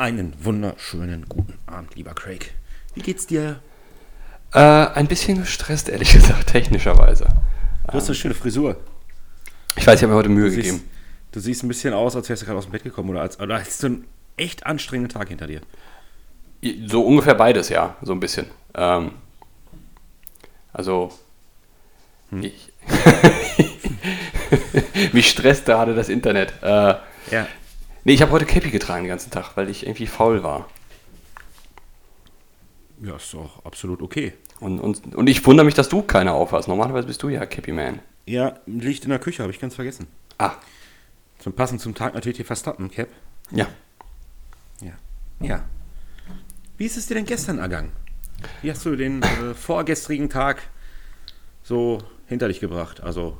Einen wunderschönen guten Abend, lieber Craig. Wie geht's dir? Äh, ein bisschen gestresst, ehrlich gesagt, technischerweise. Du hast eine schöne Frisur. Ich weiß, ich habe mir heute Mühe Du gegeben. siehst, du siehst ein bisschen aus, als wärst du gerade aus dem Bett gekommen oder als oder hast du einen echt anstrengenden Tag hinter dir. So ungefähr beides, ja, so ein bisschen. Ähm, also, ich. Mich stresst gerade das Internet. Äh, Ja. Nee, ich habe heute Cappy getragen den ganzen Tag, weil ich irgendwie faul war. Ja, ist doch absolut okay. Und, und, und ich wundere mich, dass du keine aufhast. Normalerweise bist du ja Cappy Man. Ja, liegt in der Küche, habe ich ganz vergessen. Ah, Zum passend zum Tag natürlich die Verstappen Cap. ja. Ja. Ja. Wie ist es dir denn gestern ergangen? Wie hast du den äh, vorgestrigen Tag so hinter dich gebracht? Also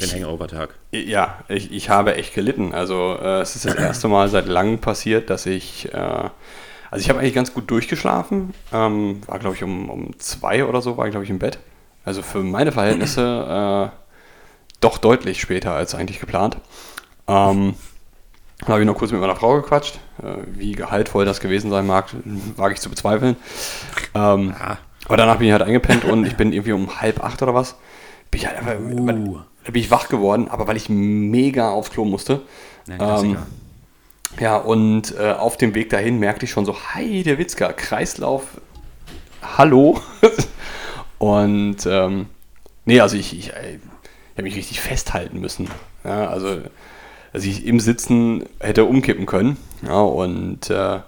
den Hangover-Tag. Ja, ich, ich habe echt gelitten. Also äh, es ist das erste Mal seit langem passiert, dass ich, äh, also ich habe eigentlich ganz gut durchgeschlafen. Ähm, war glaube ich um, um zwei oder so, war ich glaube ich im Bett. Also für meine Verhältnisse äh, doch deutlich später als eigentlich geplant. Ähm, dann habe ich noch kurz mit meiner Frau gequatscht. Äh, wie gehaltvoll das gewesen sein mag, wage ich zu bezweifeln. Ähm, Ah. aber danach bin ich halt eingepennt und ich bin irgendwie um halb acht oder was. Bin ich halt einfach, Uh. Da bin ich wach geworden, aber weil ich mega aufs Klo musste. Nein, Klassiker. Ja, und äh, auf dem Weg dahin merkte ich schon so, hi, der Witzka, Kreislauf, hallo. und ähm, nee, also ich, ich, äh, ich habe mich richtig festhalten müssen. Ja, also, dass ich im Sitzen hätte umkippen können. Ja, und äh,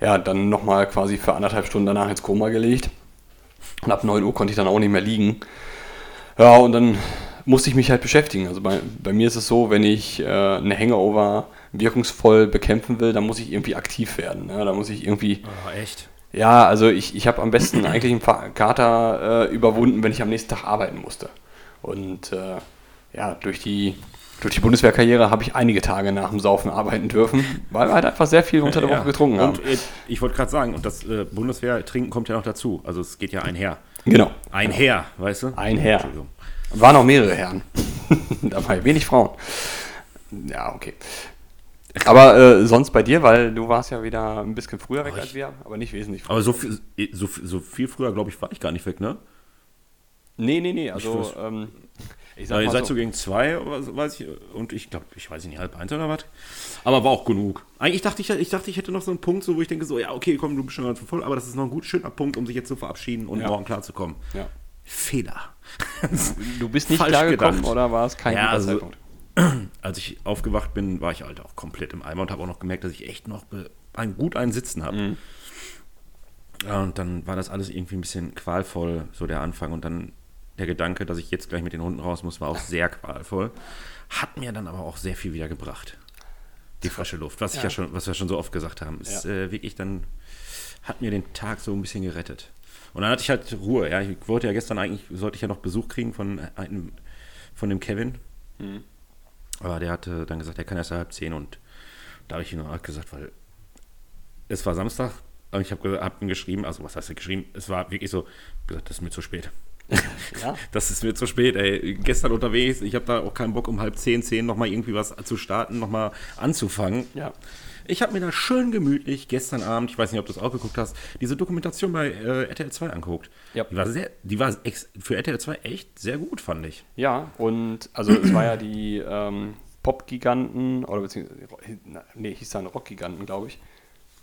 ja, dann nochmal quasi für anderthalb Stunden danach ins Koma gelegt. Und ab 9 Uhr konnte ich dann auch nicht mehr liegen. Ja, und dann musste ich mich halt beschäftigen. Also bei, bei mir ist es so, wenn ich äh, eine Hangover wirkungsvoll bekämpfen will, dann muss ich irgendwie aktiv werden. Ja, da muss ich irgendwie, Oh, echt? ja, also ich, ich habe am besten eigentlich einen Kater äh, überwunden, wenn ich am nächsten Tag arbeiten musste. Und äh, ja, durch die, durch die Bundeswehrkarriere habe ich einige Tage nach dem Saufen arbeiten dürfen, weil wir halt einfach sehr viel unter der Woche getrunken haben. Und ich wollte gerade sagen, und das äh, Bundeswehr-Trinken kommt ja noch dazu. Also es geht ja einher. Genau, Einher, weißt du? ein Herr. Entschuldigung. Waren auch mehrere Herren. Dabei wenig Frauen. Ja, okay. Aber äh, sonst bei dir, weil du warst ja wieder ein bisschen früher weg ich- als wir, aber nicht wesentlich früher. Aber so viel, so, so viel früher, glaube ich, war ich gar nicht weg, ne? Nee, nee, nee, also weiß- ähm, ich Weil ihr seid so gegen zwei, oder so, weiß ich, und ich glaube, ich weiß nicht, halb eins oder was. Aber war auch genug. Eigentlich dachte ich, ich dachte, ich hätte noch so einen Punkt, so, wo ich denke, so, ja, okay, komm, du bist schon ganz voll, aber das ist noch ein gut schöner Punkt, um sich jetzt zu verabschieden und Ja. morgen klarzukommen. ja. Fehler. Du bist nicht klargekommen oder war es kein Ja, guter also- Zeitpunkt? Als ich aufgewacht bin, war ich halt auch komplett im Eimer und habe auch noch gemerkt, dass ich echt noch ein, gut einen Sitzen habe. Ja, und dann war das alles irgendwie ein bisschen qualvoll, so der Anfang. Und dann der Gedanke, dass ich jetzt gleich mit den Hunden raus muss, war auch sehr qualvoll. Hat mir dann aber auch sehr viel wieder gebracht. Die frische Luft, was, ich ja schon, was wir schon so oft gesagt haben. Ist Ja. äh, wirklich dann, hat mir den Tag so ein bisschen gerettet. Und dann hatte ich halt Ruhe. Ja, ich wollte ja gestern eigentlich, sollte ich ja noch Besuch kriegen von einem, von dem Kevin. Aber der hatte dann gesagt, er kann erst halb zehn und da habe ich ihm gesagt, weil es war Samstag und ich habe hab ihm geschrieben, also was heißt er geschrieben? Es war wirklich so, gesagt, das ist mir zu spät. Ja. Das ist mir zu spät, ey. Gestern unterwegs, ich habe da auch keinen Bock, um halb zehn, zehn nochmal irgendwie was zu starten, nochmal anzufangen. Ja. Ich habe mir da schön gemütlich gestern Abend, ich weiß nicht, ob du es auch geguckt hast, diese Dokumentation bei äh, RTL 2 angeguckt. Ja. Die war, sehr, die war für RTL 2 echt sehr gut, fand ich. Ja, und also es war ja die ähm, Pop-Giganten, oder beziehungsweise, nee, hieß dann Rock-Giganten, glaube ich.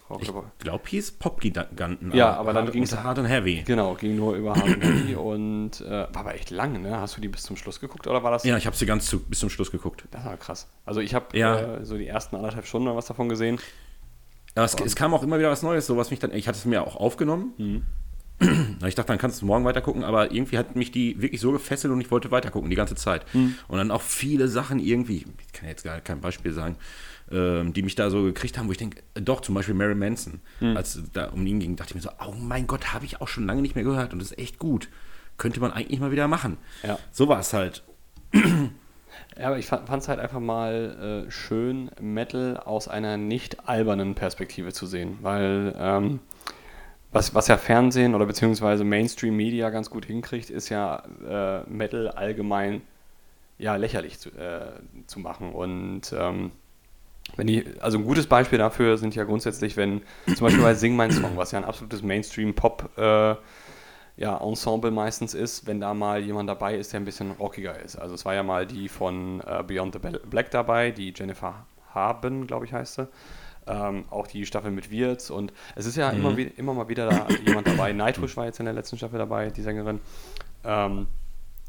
Rock- Ich glaube, hieß Pop-Giganten. Ja, aber dann ging es hart und heavy. Genau, ging nur über Hard and Heavy und äh, war aber echt lang, ne? Hast du die bis zum Schluss geguckt oder war das? Ja, ich habe sie ganz zu, bis zum Schluss geguckt. Das war krass. Also ich habe Ja. äh, so die ersten anderthalb Stunden was davon gesehen. Ja, es, es kam auch immer wieder was Neues, so was mich dann, ich hatte es mir auch aufgenommen. Mhm. Ich dachte, dann kannst du morgen weiter gucken, aber irgendwie hat mich die wirklich so gefesselt und ich wollte weiter gucken die ganze Zeit. Mhm. Und dann auch viele Sachen irgendwie, ich kann jetzt gar kein Beispiel sagen, die mich da so gekriegt haben, wo ich denke, äh, doch, zum Beispiel Mary Manson, Mhm. als es da um ihn ging, dachte ich mir so, oh mein Gott, habe ich auch schon lange nicht mehr gehört und das ist echt gut. Könnte man eigentlich mal wieder machen. Ja. So war es halt. Ja, aber ich fand es halt einfach mal äh, schön, Metal aus einer nicht albernen Perspektive zu sehen, weil ähm, was, was ja Fernsehen oder beziehungsweise Mainstream-Media ganz gut hinkriegt, ist ja äh, Metal allgemein ja lächerlich zu, äh, zu machen und ähm, Wenn die, also ein gutes Beispiel dafür sind ja grundsätzlich, wenn zum Beispiel bei Sing Mein Song, was ja ein absolutes Mainstream-Pop äh, ja, Ensemble meistens ist, wenn da mal jemand dabei ist, der ein bisschen rockiger ist. Also es war ja mal die von äh, Beyond the Black dabei, die Jennifer Haben, glaube ich, heißt sie. Ähm, auch die Staffel mit Wirtz und es ist ja mhm. immer, immer mal wieder da jemand dabei. Nightwish war jetzt in der letzten Staffel dabei, die Sängerin. Ähm,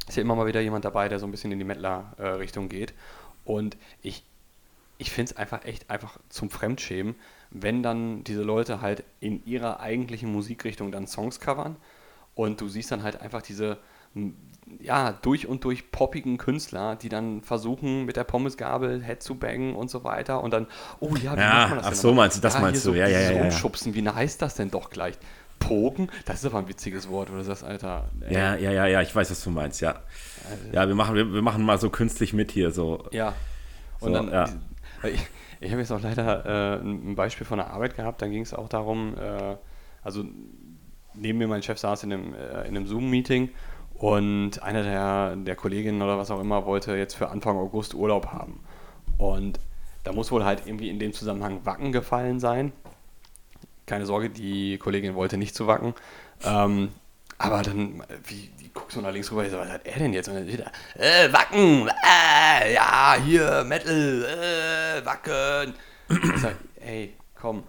ist ja immer mal wieder jemand dabei, der so ein bisschen in die Mettler-Richtung äh, geht. Und ich, ich finde es einfach echt einfach zum Fremdschämen, wenn dann diese Leute halt in ihrer eigentlichen Musikrichtung dann Songs covern und du siehst dann halt einfach diese ja, durch und durch poppigen Künstler, die dann versuchen, mit der Pommesgabel Head zu bangen und so weiter und dann, oh ja, wie ja, macht man das Ach so, meinst du, das ja, meinst du, so, ja, ja, ja. Schubsen, wie heißt das denn doch gleich? Pogen? Das ist aber ein witziges Wort, oder das, Alter? Ey. Ja, ja, ja, ja, ich weiß, was du meinst, ja. Also, ja, wir machen, wir, wir machen mal so künstlich mit hier, so. Ja. Und so, dann, ja. Ich, ich habe jetzt auch leider äh, ein Beispiel von der Arbeit gehabt, dann ging es auch darum, äh, also neben mir mein Chef saß in einem, äh, in einem Zoom-Meeting und einer der, der Kolleginnen oder was auch immer wollte jetzt für Anfang August Urlaub haben. Und da muss wohl halt irgendwie in dem Zusammenhang Wacken gefallen sein. Keine Sorge, die Kollegin wollte nicht zu Wacken. Ähm, aber dann, wie, guckst du nach links rüber, so, was hat er denn jetzt? Und dann steht da, äh, Wacken, äh, ja, hier, Metal, äh, Wacken. Ich sag, ey, komm,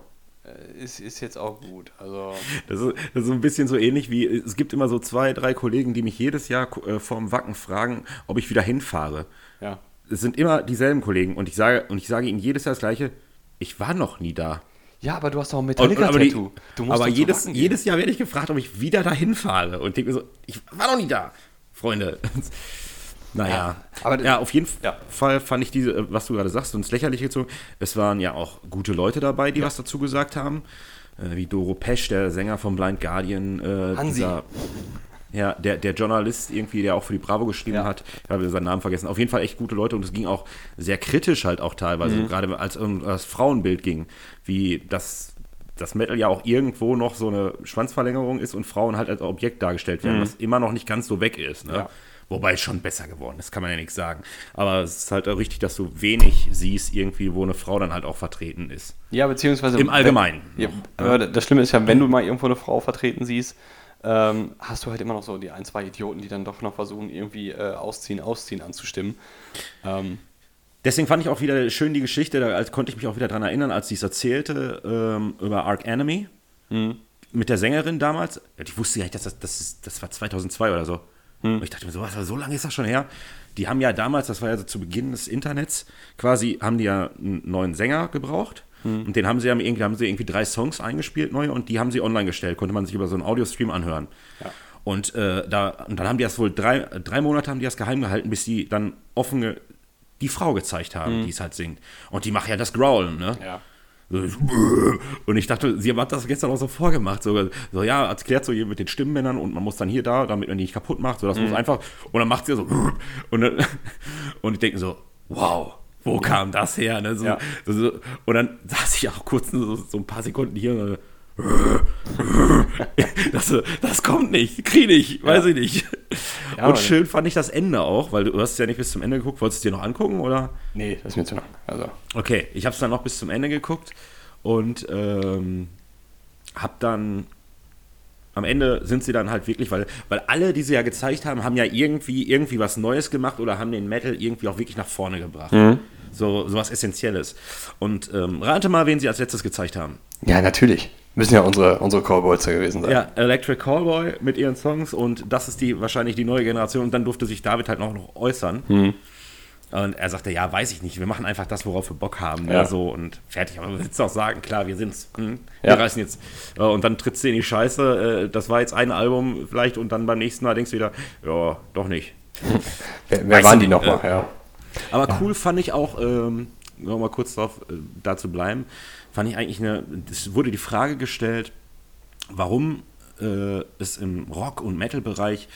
äh, ist, ist jetzt auch gut. Also das ist, das ist ein bisschen so ähnlich wie, es gibt immer so zwei, drei Kollegen, die mich jedes Jahr äh, vorm Wacken fragen, ob ich wieder hinfahre. Ja. Es sind immer dieselben Kollegen und ich sage, und ich sage ihnen jedes Jahr das Gleiche, ich war noch nie da. Ja, aber du hast doch ein Metallica-Tattoo. Aber jedes, jedes Jahr werde ich gefragt, ob ich wieder dahin fahre. Und denke mir so, ich war noch nie da, Freunde. Naja, ja, aber ja, auf jeden ja. Fall fand ich diese, äh, was du gerade sagst, uns lächerlich gezogen. Es waren ja auch gute Leute dabei, die ja. was dazu gesagt haben. Äh, wie Doro Pesch, der Sänger von Blind Guardian. Äh, Hansi. Dieser, ja, der, der Journalist irgendwie, der auch für die Bravo geschrieben ja. hat. Ich habe seinen Namen vergessen. Auf jeden Fall echt gute Leute und es ging auch sehr kritisch halt auch teilweise, mhm. gerade als um das Frauenbild ging, wie das das Metal ja auch irgendwo noch so eine Schwanzverlängerung ist und Frauen halt als Objekt dargestellt werden, mhm. was immer noch nicht ganz so weg ist. Ne? Ja. Wobei es schon besser geworden ist, kann man ja nichts sagen. Aber es ist halt auch richtig, dass du wenig siehst, irgendwie, wo eine Frau dann halt auch vertreten ist. Ja, beziehungsweise. Im Allgemeinen. Wenn, ja, das Schlimme ist ja, wenn du mal irgendwo eine Frau vertreten siehst, ähm, hast du halt immer noch so die ein, zwei Idioten, die dann doch noch versuchen, irgendwie äh, ausziehen, ausziehen anzustimmen. Ähm, Deswegen fand ich auch wieder schön die Geschichte, da konnte ich mich auch wieder daran erinnern, als sie es erzählte ähm, über Arc Enemy mhm. mit der Sängerin damals. Ich wusste ja nicht, dass das, das, das war 2002 oder so. Hm. Und ich dachte mir so, was, so lange ist das schon her? Die haben ja damals, das war ja so zu Beginn des Internets, quasi haben die ja einen neuen Sänger gebraucht. Hm. Und den haben sie ja irgendwie, haben sie irgendwie drei Songs eingespielt, neue, und die haben sie online gestellt. Konnte man sich über so einen Audiostream anhören. Ja. Und, äh, da, und dann haben die das wohl drei, drei Monate haben die das geheim gehalten, bis die dann offen die Frau gezeigt haben, hm. die es halt singt. Und die macht ja das Growlen, ne? Ja. Und ich dachte, sie hat das gestern auch so vorgemacht. So, so ja, erklärt so hier mit den Stimmbändern und man muss dann hier da, damit man die nicht kaputt macht. So, das mhm. muss einfach. Und dann macht sie so. Und, dann, und ich denke so, wow, wo ja. kam das her? Ne? So, ja. so, und dann saß ich auch kurz so, so ein paar Sekunden hier. das, das kommt nicht, krieg ich, weiß ich nicht. Ja, und schön fand ich das Ende auch, weil du, du hast es ja nicht bis zum Ende geguckt. Wolltest du dir noch angucken, oder? Nee, das ist mir zu lang. Also. Okay, ich habe es dann noch bis zum Ende geguckt und ähm, habe dann am Ende sind sie dann halt wirklich, weil, weil alle, die sie ja gezeigt haben, haben ja irgendwie, irgendwie was Neues gemacht oder haben den Metal irgendwie auch wirklich nach vorne gebracht. Mhm. So, so was Essentielles. Und ähm, rate mal, wen sie als letztes gezeigt haben. Ja, natürlich. Müssen ja unsere, unsere Callboys gewesen sein. Ja, Electric Callboy mit ihren Songs und das ist die wahrscheinlich die neue Generation. Und dann durfte sich David halt noch, noch äußern. Mhm. Und er sagte, ja, weiß ich nicht, wir machen einfach das, worauf wir Bock haben. Ne, ja. So und fertig. Aber wir willst auch sagen, klar, wir sind's. Hm, wir ja. reißen jetzt. Äh, und dann trittst du in die Scheiße. Äh, das war jetzt ein Album vielleicht und dann beim nächsten Mal denkst du wieder, ja, doch nicht. wer, wer waren die nochmal? Äh, ja. Aber ja. cool fand ich auch, ähm, mal kurz darauf äh, da zu bleiben, fand ich eigentlich eine, es wurde die Frage gestellt, warum äh, es im Rock- und Metal-Bereich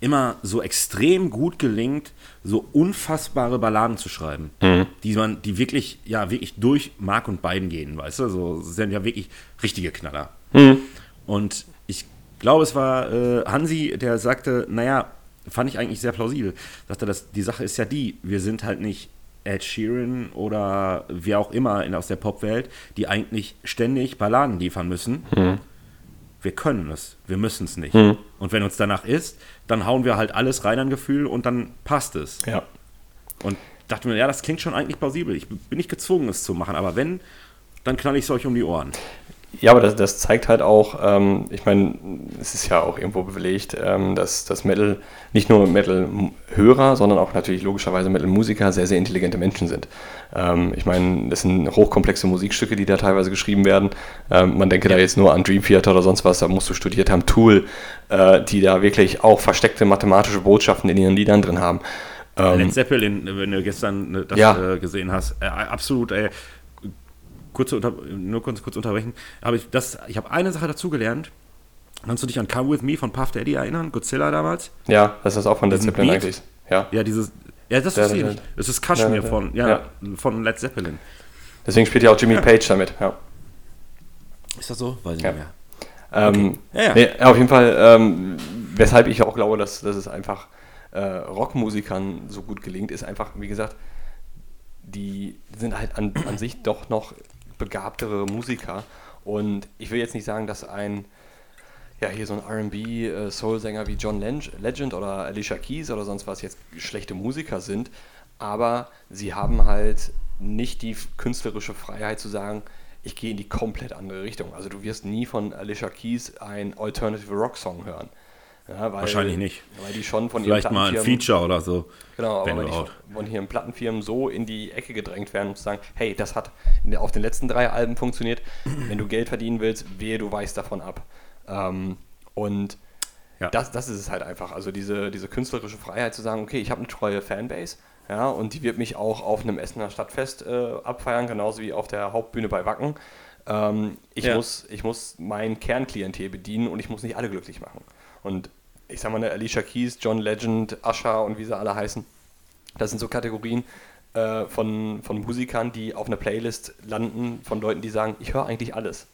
immer so extrem gut gelingt, so unfassbare Balladen zu schreiben, mhm. die man, die wirklich, ja, wirklich durch Mark und Bein gehen, weißt du, so sind ja wirklich richtige Knaller. Mhm. Und ich glaube, es war äh, Hansi, der sagte, naja, fand ich eigentlich sehr plausibel, sagte, dass die Sache ist ja die, wir sind halt nicht Ed Sheeran oder wer auch immer in, aus der Popwelt, die eigentlich ständig Balladen liefern müssen. Mhm. Wir können es, wir müssen es nicht. Mhm. Und wenn uns danach ist, dann hauen wir halt alles rein an Gefühl und dann passt es. Ja. Und dachte mir, ja, das klingt schon eigentlich plausibel. Ich bin nicht gezwungen, es zu machen, aber wenn, dann knall ich es euch um die Ohren. Ja, aber das, das zeigt halt auch, ähm, ich meine, es ist ja auch irgendwo belegt, ähm, dass das Metal nicht nur Metal-Hörer, sondern auch natürlich logischerweise Metal-Musiker sehr, sehr intelligente Menschen sind. Ähm, ich meine, das sind hochkomplexe Musikstücke, die da teilweise geschrieben werden. Ähm, man denke da jetzt nur an Dream Theater oder sonst was, da musst du studiert haben, Tool, äh, die da wirklich auch versteckte mathematische Botschaften in ihren Liedern drin haben. Ähm, Led Zeppelin, wenn du gestern äh, das ja. äh, gesehen hast, äh, absolut, ey, kurze unter, nur kurz, kurz unterbrechen, habe ich das, ich habe eine Sache dazugelernt. Kannst du dich an Come With Me von Puff Daddy erinnern? Godzilla damals? Ja, das ist auch von Led Zeppelin Beat? eigentlich. Ja. Ja, dieses, ja, das ist ja. Das ist Kashmir Ja, von, ja, ja. von Led Zeppelin. Deswegen spielt ja auch Jimmy Page damit. Ja. Ist das so? Weiß ich Ja. nicht mehr. Ähm, Ja, ja. Nee, auf jeden Fall, ähm, weshalb ich auch glaube, dass, dass es einfach äh, Rockmusikern so gut gelingt, ist einfach, wie gesagt, die sind halt an, an sich doch noch begabtere Musiker. Und ich will jetzt nicht sagen, dass ein, ja, hier so ein RB-Soul-Sänger wie John Legend oder Alicia Keys oder sonst was jetzt schlechte Musiker sind, aber sie haben halt nicht die künstlerische Freiheit zu sagen, ich gehe in die komplett andere Richtung. Also du wirst nie von Alicia Keys ein Alternative Rock Song hören. Ja, weil, Wahrscheinlich nicht. Weil die schon von Vielleicht ihren mal ein Feature oder so. Genau, wenn aber weil die überhaupt. schon von hier in Plattenfirmen so in die Ecke gedrängt werden, um zu sagen, hey, das hat auf den letzten drei Alben funktioniert. Wenn du Geld verdienen willst, wehe, du weichst davon ab. Ähm, und Ja. das, das ist es halt einfach. Also diese, diese künstlerische Freiheit zu sagen, okay, ich habe eine treue Fanbase, ja, und die wird mich auch auf einem Essener Stadtfest äh, abfeiern, genauso wie auf der Hauptbühne bei Wacken. Ähm, ich, Ja. muss, ich muss mein Kernklientel bedienen und ich muss nicht alle glücklich machen. Und ich sag mal, eine Alicia Keys, John Legend, Usher und wie sie alle heißen, das sind so Kategorien äh, von, von Musikern, die auf einer Playlist landen, von Leuten, die sagen, ich höre eigentlich alles.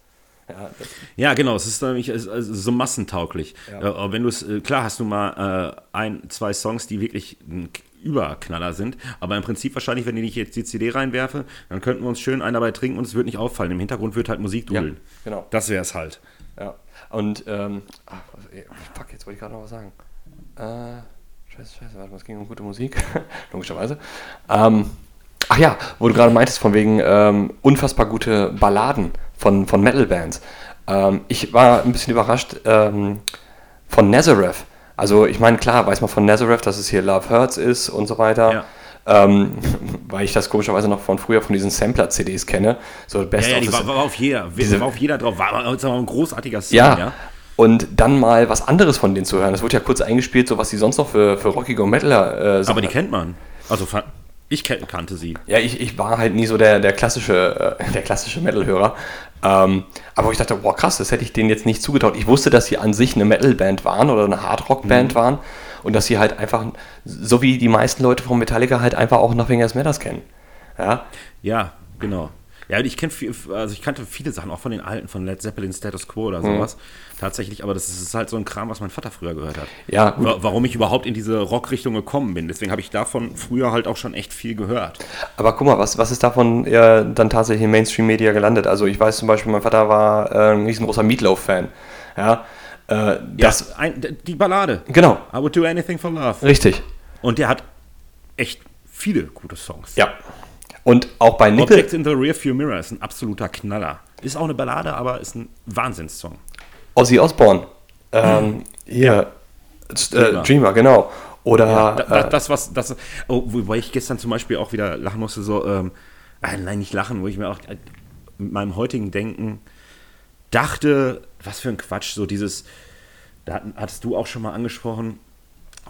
Ja, Ja, genau, es ist nämlich so massentauglich. Ja. Äh, aber wenn du es, äh, klar hast du mal äh, ein, zwei Songs, die wirklich ein Überknaller sind, aber im Prinzip wahrscheinlich, wenn ich jetzt die CD reinwerfe, dann könnten wir uns schön einen dabei trinken und es wird nicht auffallen. Im Hintergrund wird halt Musik Ja, dudeln. genau. Das wäre es halt. Ja. Und, ähm, ach, fuck, jetzt wollte ich gerade noch was sagen. Äh, scheiße, scheiße, warte mal, es ging um gute Musik, logischerweise. Ähm, ach ja, wo du gerade meintest, von wegen ähm, unfassbar gute Balladen von, von Metal-Bands. Ähm, ich war ein bisschen überrascht ähm, von Nazareth. Also, ich meine, klar, weiß man von Nazareth, dass es hier Love Hurts ist und so weiter. Ja. Ähm, weil ich das komischerweise noch von früher von diesen Sampler-CDs kenne. So Best Ja, ja, die war, war auf jeder, Diese- war auf jeder drauf. War, war, ein großartiger Song, Ja. ja. Und dann mal was anderes von denen zu hören. Das wurde ja kurz eingespielt, so was sie sonst noch für, für rockige und Metaler äh, Aber die kennt man. Also ich kannte sie. Ja, ich, ich war halt nie so der, der klassische, äh, der klassische Metal-Hörer. Ähm, aber ich dachte, boah, krass, das hätte ich denen jetzt nicht zugetraut. Ich wusste, dass sie an sich eine Metal-Band waren oder eine Hard-Rock-Band Mhm. waren und dass sie halt einfach, so wie die meisten Leute von Metallica, halt einfach auch Nothing Else Matters kennen. Ja, Ja, genau. Ja, ich kenne also ich kannte viele Sachen, auch von den alten, von Led Zeppelin, Status Quo oder Mhm. sowas. Tatsächlich, aber das ist halt so ein Kram, was mein Vater früher gehört hat. Ja, gut. Wa- Warum ich überhaupt in diese Rockrichtung gekommen bin. Deswegen habe ich davon früher halt auch schon echt viel gehört. Aber guck mal, was, was ist davon äh, dann tatsächlich in Mainstream-Media gelandet? Also ich weiß zum Beispiel, mein Vater war äh, ein riesengroßer Meatloaf-Fan. Ja, äh, das, ja, ein, die Ballade. genau, I would do anything for love. richtig. Und der hat echt viele gute Songs. Ja. Und auch bei Nickel, Objects in the Rearview Mirror ist ein absoluter Knaller. Ist auch eine Ballade, aber ist ein Wahnsinnssong. Ozzy Osbourne, ähm, hier, äh, Dreamer. Dreamer. genau. Oder, Ja, da, da, äh, das, was, das, oh, wobei ich gestern zum Beispiel auch wieder lachen musste, so, ähm, äh, nein, nicht lachen, wo ich mir auch äh, mit meinem heutigen Denken dachte, was für ein Quatsch, so dieses, da hattest du auch schon mal angesprochen,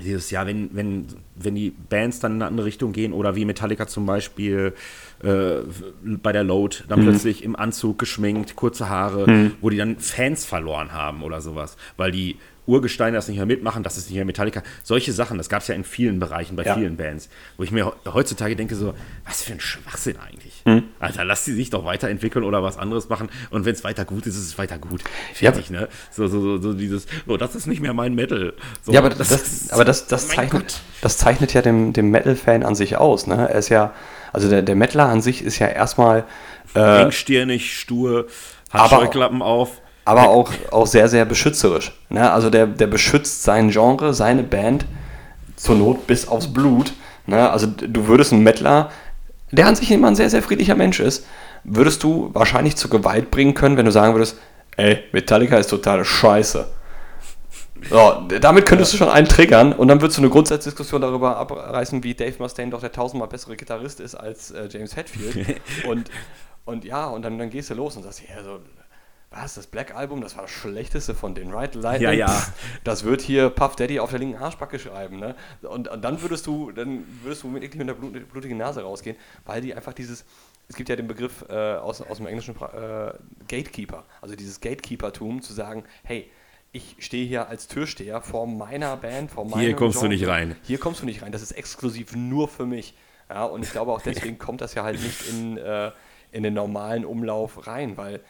dieses, ja, wenn, wenn, wenn die Bands dann in eine andere Richtung gehen oder wie Metallica zum Beispiel äh, bei der Load, dann plötzlich im Anzug geschminkt, kurze Haare, wo die dann Fans verloren haben oder sowas, weil die Urgesteine das nicht mehr mitmachen, das ist nicht mehr Metallica. Solche Sachen, das gab es ja in vielen Bereichen, bei Ja. vielen Bands, wo ich mir he- heutzutage denke, so, was für ein Schwachsinn eigentlich. Hm. Alter, lass die sich doch weiterentwickeln oder was anderes machen und wenn es weiter gut ist, ist es weiter gut. Ja, Fertig, ne? So, so, so, so dieses, oh, das ist nicht mehr mein Metal. So, ja, aber das, das, aber das, das, zeichnet, Gott. das zeichnet ja dem, dem Metal-Fan an sich aus. Ne? Er ist ja, Also der, der Mettler an sich ist ja erstmal äh, engstirnig, stur, hat aber, Scheuklappen auf. Aber auch, auch sehr, sehr beschützerisch. Ne? Also der, der beschützt sein Genre, seine Band zur Not bis aufs Blut. Ne? Also du würdest einen Mettler, der an sich immer ein sehr, sehr friedlicher Mensch ist, würdest du wahrscheinlich zur Gewalt bringen können, wenn du sagen würdest, ey, Metallica ist totale Scheiße. So, damit könntest du schon einen triggern und dann würdest du eine Grundsatzdiskussion darüber abreißen, wie Dave Mustaine doch der tausendmal bessere Gitarrist ist als äh, James Hetfield. und, und ja, und dann, dann gehst du los und sagst, ja, so, was, das Black Album, das war das schlechteste von den Right Lightning. Ja, ja. Das wird hier Puff Daddy auf der linken Arschbacke schreiben, ne? Und, und dann würdest du, dann würdest du wirklich mit der blut, blutigen Nase rausgehen, weil die einfach dieses, es gibt ja den Begriff äh, aus, aus dem englischen äh, Gatekeeper, also dieses Gatekeeper-Tum, zu sagen, hey, ich stehe hier als Türsteher vor meiner Band, vor meinem Hier kommst Genre. du nicht rein. Hier kommst du nicht rein. Das ist exklusiv nur für mich. Ja, und ich glaube auch deswegen kommt das ja halt nicht in, äh, in den normalen Umlauf rein, weil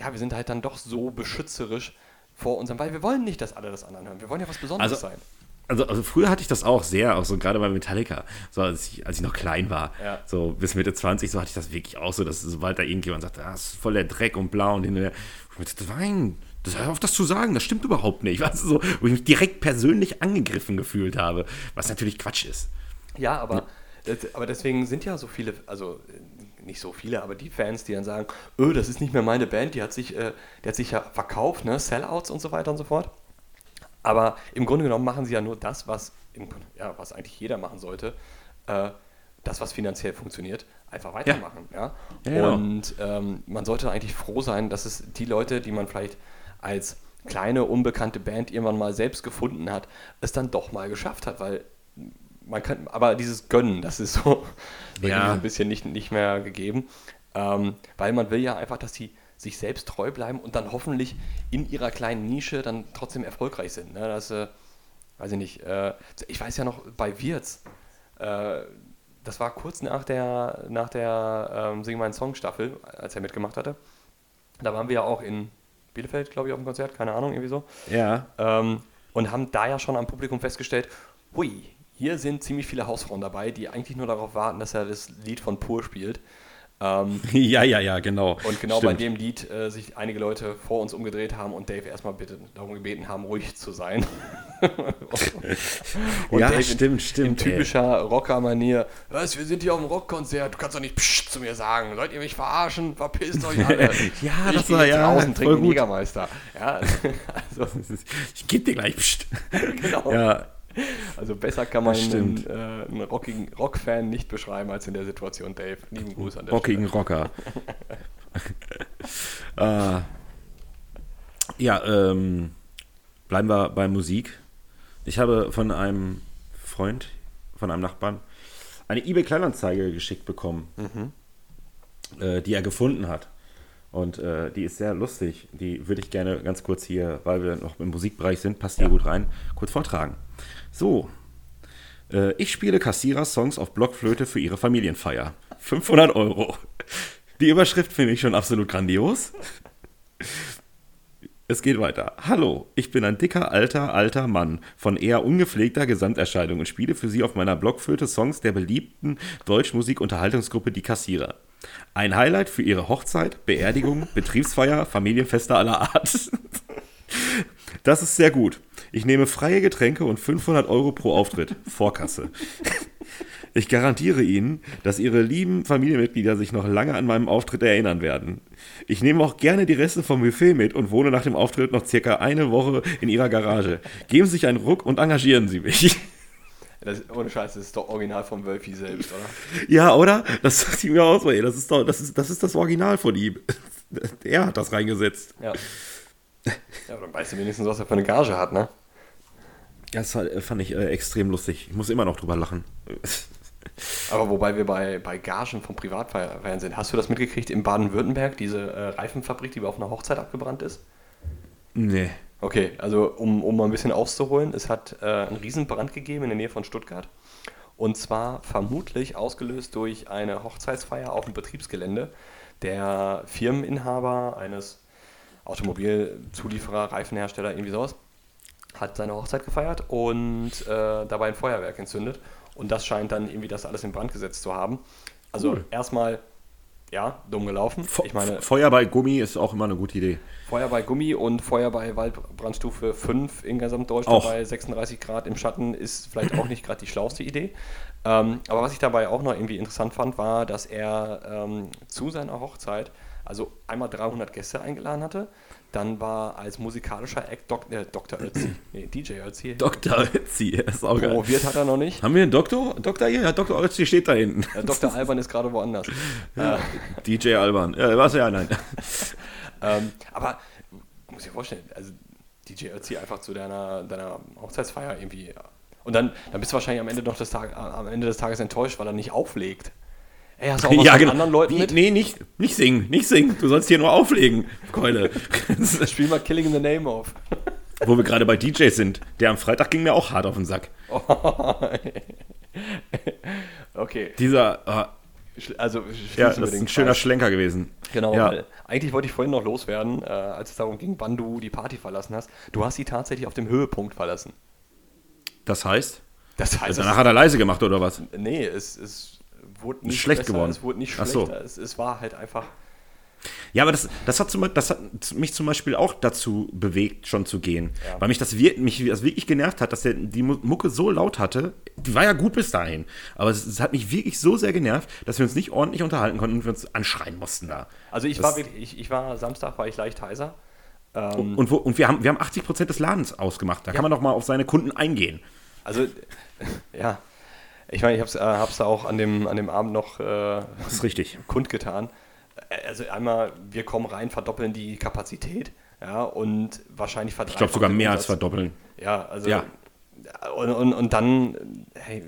ja, wir sind halt dann doch so beschützerisch vor unserem, weil wir wollen nicht, dass alle das anderen hören. Wir wollen ja was Besonderes also, sein. Also, also früher hatte ich das auch sehr, auch so gerade bei Metallica, so als ich, als ich noch klein war, ja. so bis Mitte 20, so hatte ich das wirklich auch so, dass sobald da irgendjemand sagt, ah, das ist voll der Dreck und blau und hinterher, ich mir dachte, nein, das hör auf das zu sagen, das stimmt überhaupt nicht. Weißt du, so, wo ich mich direkt persönlich angegriffen gefühlt habe, was natürlich Quatsch ist. Ja, aber, ja. aber deswegen sind ja so viele, also nicht so viele, aber die Fans, die dann sagen, öh, das ist nicht mehr meine Band, die hat sich, äh, die hat sich ja verkauft, ne, Sellouts und so weiter und so fort. Aber im Grunde genommen machen sie ja nur das, was, im, ja, was eigentlich jeder machen sollte. Äh, das, was finanziell funktioniert, einfach weitermachen. Ja. ja? ja und ähm, man sollte eigentlich froh sein, dass es die Leute, die man vielleicht als kleine, unbekannte Band irgendwann mal selbst gefunden hat, es dann doch mal geschafft hat, weil man kann, aber dieses Gönnen, das ist so ja. ein bisschen nicht, nicht mehr gegeben, ähm, weil man will ja einfach, dass die sich selbst treu bleiben und dann hoffentlich in ihrer kleinen Nische dann trotzdem erfolgreich sind. Ne? Das, äh, weiß ich nicht, äh, ich weiß ja noch bei Wirz, äh, das war kurz nach der, nach der ähm, Sing meinen Song Staffel, als er mitgemacht hatte. Da waren wir ja auch in Bielefeld, glaube ich, auf dem Konzert, keine Ahnung, irgendwie so. Ja. Ähm, und haben da ja schon am Publikum festgestellt, hui, hier sind ziemlich viele Hausfrauen dabei, die eigentlich nur darauf warten, dass er das Lied von Pur spielt. Ähm, ja, ja, ja, genau. Und genau Stimmt. bei dem Lied äh, sich einige Leute vor uns umgedreht haben und Dave erstmal bitte darum gebeten haben, ruhig zu sein. ja, Dave stimmt, stimmt. In typischer Rocker-Manier, was, wir sind hier auf dem Rockkonzert, du kannst doch nicht Psst zu mir sagen, sollt ihr mich verarschen, verpisst euch alle. ja, ich das war ja draußen, gut. Jägermeister. Ja, also. Ich geb dir gleich Psst. genau. Ja. Also besser kann man einen, äh, einen rockigen Rock-Fan nicht beschreiben als in der Situation, Dave. Lieben Gruß an der Rockigen Stelle. Rocker. äh, ja, ähm, bleiben wir bei Musik. Ich habe von einem Freund, von einem Nachbarn, eine eBay-Kleinanzeige geschickt bekommen, mhm. äh, die er gefunden hat. Und äh, die ist sehr lustig. Die würde ich gerne ganz kurz hier, weil wir noch im Musikbereich sind, passt hier ja. gut rein, kurz vortragen. So, äh, ich spiele Kassierer-Songs auf Blockflöte für ihre Familienfeier. 500 Euro. Die Überschrift finde ich schon absolut grandios. Es geht weiter. Hallo, ich bin ein dicker, alter, alter Mann von eher ungepflegter Gesamterscheinung und spiele für Sie auf meiner Blockflöte Songs der beliebten Deutschmusik-Unterhaltungsgruppe Die Kassierer. Ein Highlight für Ihre Hochzeit, Beerdigung, Betriebsfeier, Familienfeste aller Art. Das ist sehr gut. Ich nehme freie Getränke und 500 Euro pro Auftritt. Vorkasse. Ich garantiere Ihnen, dass Ihre lieben Familienmitglieder sich noch lange an meinem Auftritt erinnern werden. Ich nehme auch gerne die Reste vom Buffet mit und wohne nach dem Auftritt noch circa eine Woche in Ihrer Garage. Geben Sie sich einen Ruck und engagieren Sie mich. Das, ohne Scheiß, das ist doch original vom Wölfi selbst, oder? Ja, oder? Das sagt ihm ja aus, ey. Das ist doch, das ist, das ist das Original von ihm. Er hat das reingesetzt. Ja. Ja, aber dann weißt du wenigstens, was er für eine Gage hat, ne? Ja, das fand ich äh, extrem lustig. Ich muss immer noch drüber lachen. Aber wobei wir bei, bei Gagen vom Privatfeiern sind, hast du das mitgekriegt in Baden-Württemberg, diese äh, Reifenfabrik, die auf einer Hochzeit abgebrannt ist? Nee. Okay, also um, um mal ein bisschen auszuholen, es hat äh, einen Riesenbrand gegeben in der Nähe von Stuttgart. Und zwar vermutlich ausgelöst durch eine Hochzeitsfeier auf dem Betriebsgelände. Der Firmeninhaber eines Automobilzulieferer, Reifenhersteller, irgendwie sowas, hat seine Hochzeit gefeiert und äh, dabei ein Feuerwerk entzündet. Und das scheint dann irgendwie das alles in Brand gesetzt zu haben. Also Cool. erstmal, ja, dumm gelaufen. Fe ich meine, Feuer bei Gummi ist auch immer eine gute Idee. Feuer bei Gummi und Feuer bei Waldbrandstufe 5 in Gesamtdeutschland Auch. bei 36 Grad im Schatten ist vielleicht auch nicht gerade die schlauste Idee. Ähm, aber was ich dabei auch noch irgendwie interessant fand, war, dass er ähm, zu seiner Hochzeit also einmal 300 Gäste eingeladen hatte. Dann war als musikalischer Act Dok äh, Dr. Ötzi, nee, DJ Ötzi. Dr. Ötzi, ist auch geil. Promoviert hat er noch nicht. Haben wir einen Doktor? Doktor hier? Ja, Dr. Ötzi steht da hinten. Äh, Dr. Alban ist gerade woanders. Äh, DJ Alban. Ja, was ja, nein. Ähm, aber muss ich vorstellen, also DJ Ötzi einfach zu deiner, deiner Hochzeitsfeier irgendwie. Und dann, dann bist du wahrscheinlich am Ende, noch des Tag, am Ende des Tages enttäuscht, weil er nicht auflegt. Ey, hast du auch was ja, genau. anderen Leuten Wie, mit? Nee, nicht, nicht singen, nicht singen. Du sollst hier nur auflegen, Keule. Spiel mal Killing in the Name auf. Wo wir gerade bei DJs sind. Der am Freitag ging mir auch hart auf den Sack. okay, Dieser, Schl- also ja, das ist ein schöner. Schlenker gewesen. Genau, Ja. eigentlich wollte ich vorhin noch loswerden, äh, als es darum ging, wann du die Party verlassen hast. Du hast sie tatsächlich auf dem Höhepunkt verlassen. Das heißt? Das heißt, Danach hat er leise gemacht, oder was? Nee, es, es wurde nicht schlecht besser, geworden. Es wurde nicht Ach so. schlechter. Es, es war halt einfach. Ja, aber das, das, hat zum, das hat mich zum Beispiel auch dazu bewegt, schon zu gehen. Ja. Weil mich das, mich das wirklich genervt hat, dass der die Mu- Mucke so laut hatte. Die war ja gut bis dahin. Aber es, es hat mich wirklich so sehr genervt, dass wir uns nicht ordentlich unterhalten konnten und wir uns anschreien mussten da. Also ich Das- war wirklich, ich, ich war Samstag war ich leicht heiser. Ähm, Und, wo, und wir, haben, wir haben 80 Prozent des Ladens ausgemacht. Da kann man doch mal auf seine Kunden eingehen. also ja, ich meine, ich habe es äh, hab's da auch an dem, an dem Abend noch äh, Das ist richtig. kundgetan. Also einmal, wir kommen rein, verdoppeln die Kapazität, ja, und wahrscheinlich Ich verdreifachen. glaube sogar mehr als verdoppeln. Ja, also Ja. Und, und, und dann, hey,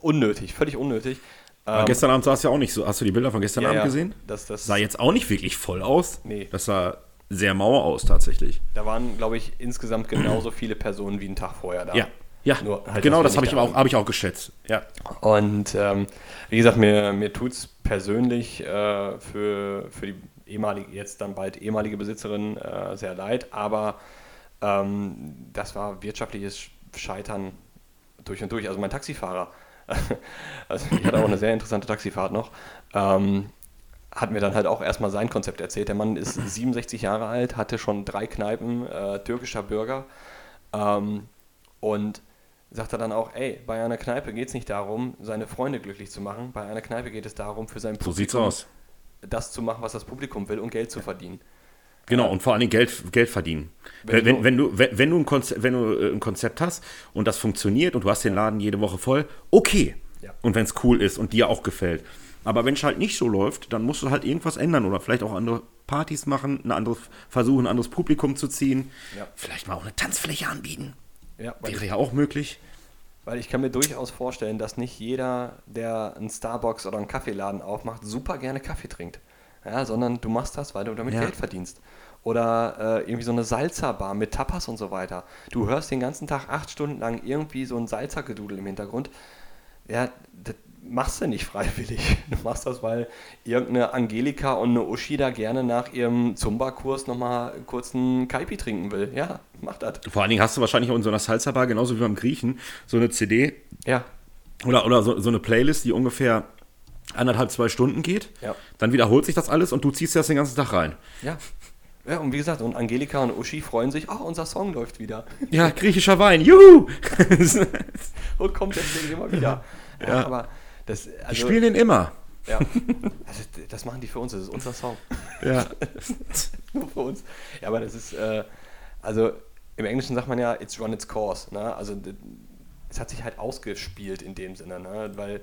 unnötig, völlig unnötig. Aber Ähm, gestern Abend sah es ja auch nicht so. Hast du die Bilder von gestern ja, Abend gesehen? Das, das, Sah jetzt auch nicht wirklich voll aus. Nee. Das sah sehr mau aus tatsächlich. Da waren, glaube ich, insgesamt genauso viele Personen wie einen Tag vorher da. Ja. Ja, halt, genau, das habe ich, auch, hab ich auch geschätzt. Ja. Und ähm, wie gesagt, mir, mir tut es persönlich äh, für, für die ehemalige, jetzt dann bald ehemalige Besitzerin äh, sehr leid, aber ähm, das war wirtschaftliches Scheitern durch und durch. Also mein Taxifahrer, also ich hatte auch eine sehr interessante Taxifahrt noch, ähm, hat mir dann halt auch erstmal sein Konzept erzählt. Der Mann ist 67 Jahre alt, hatte schon drei Kneipen, äh, türkischer Bürger ähm, und sagt er dann auch, ey, bei einer Kneipe geht es nicht darum, seine Freunde glücklich zu machen. Bei einer Kneipe geht es darum, für sein So Publikum aus. das zu machen, was das Publikum will und Geld zu verdienen. Genau, und vor allen Dingen Geld, Geld verdienen. Wenn wenn, wenn, du, wenn, wenn, du ein Konzept, wenn du äh, ein Konzept hast und das funktioniert und du hast den Laden jede Woche voll, okay. Ja. Und wenn es cool ist und dir auch gefällt. Aber wenn es halt nicht so läuft, dann musst du halt irgendwas ändern oder vielleicht auch andere Partys machen, ein anderes, versuchen, ein anderes Publikum zu ziehen. Ja. Vielleicht mal auch eine Tanzfläche anbieten. Ja, Wäre ja auch möglich. weil ich kann mir durchaus vorstellen, dass nicht jeder, der einen Starbucks oder einen Kaffeeladen aufmacht, super gerne Kaffee trinkt. Ja, sondern du machst das, weil du damit Ja. Geld verdienst. Oder äh, irgendwie so eine Salsa-Bar mit Tapas und so weiter. Du hörst den ganzen Tag acht Stunden lang irgendwie so ein Salsa-Gedudel im Hintergrund. Ja, das machst du nicht freiwillig. Du machst das, weil irgendeine Angelika und eine Uschi da gerne nach ihrem Zumba-Kurs nochmal kurz einen Kaipi trinken will. Ja, mach das. Vor allen Dingen hast du wahrscheinlich auch in so einer Salsa-Bar, genauso wie beim Griechen, so eine CD Ja, oder, oder so, so eine Playlist, die ungefähr anderthalb, zwei Stunden geht. Ja. Dann wiederholt sich das alles und du ziehst das den ganzen Tag rein. Ja. Ja, und wie gesagt, und Angelika und Uschi freuen sich, oh, unser Song läuft wieder. Ja, griechischer Wein, juhu! Und kommt deswegen immer wieder. Ja, Ja. aber das, Die also, spielen den immer. ja. Also, das machen die für uns, das ist unser Song. Ja. Nur für uns. Ja, aber das ist, äh, also im Englischen sagt man ja, it's run its course. Ne? Also es hat sich halt ausgespielt in dem Sinne, ne? weil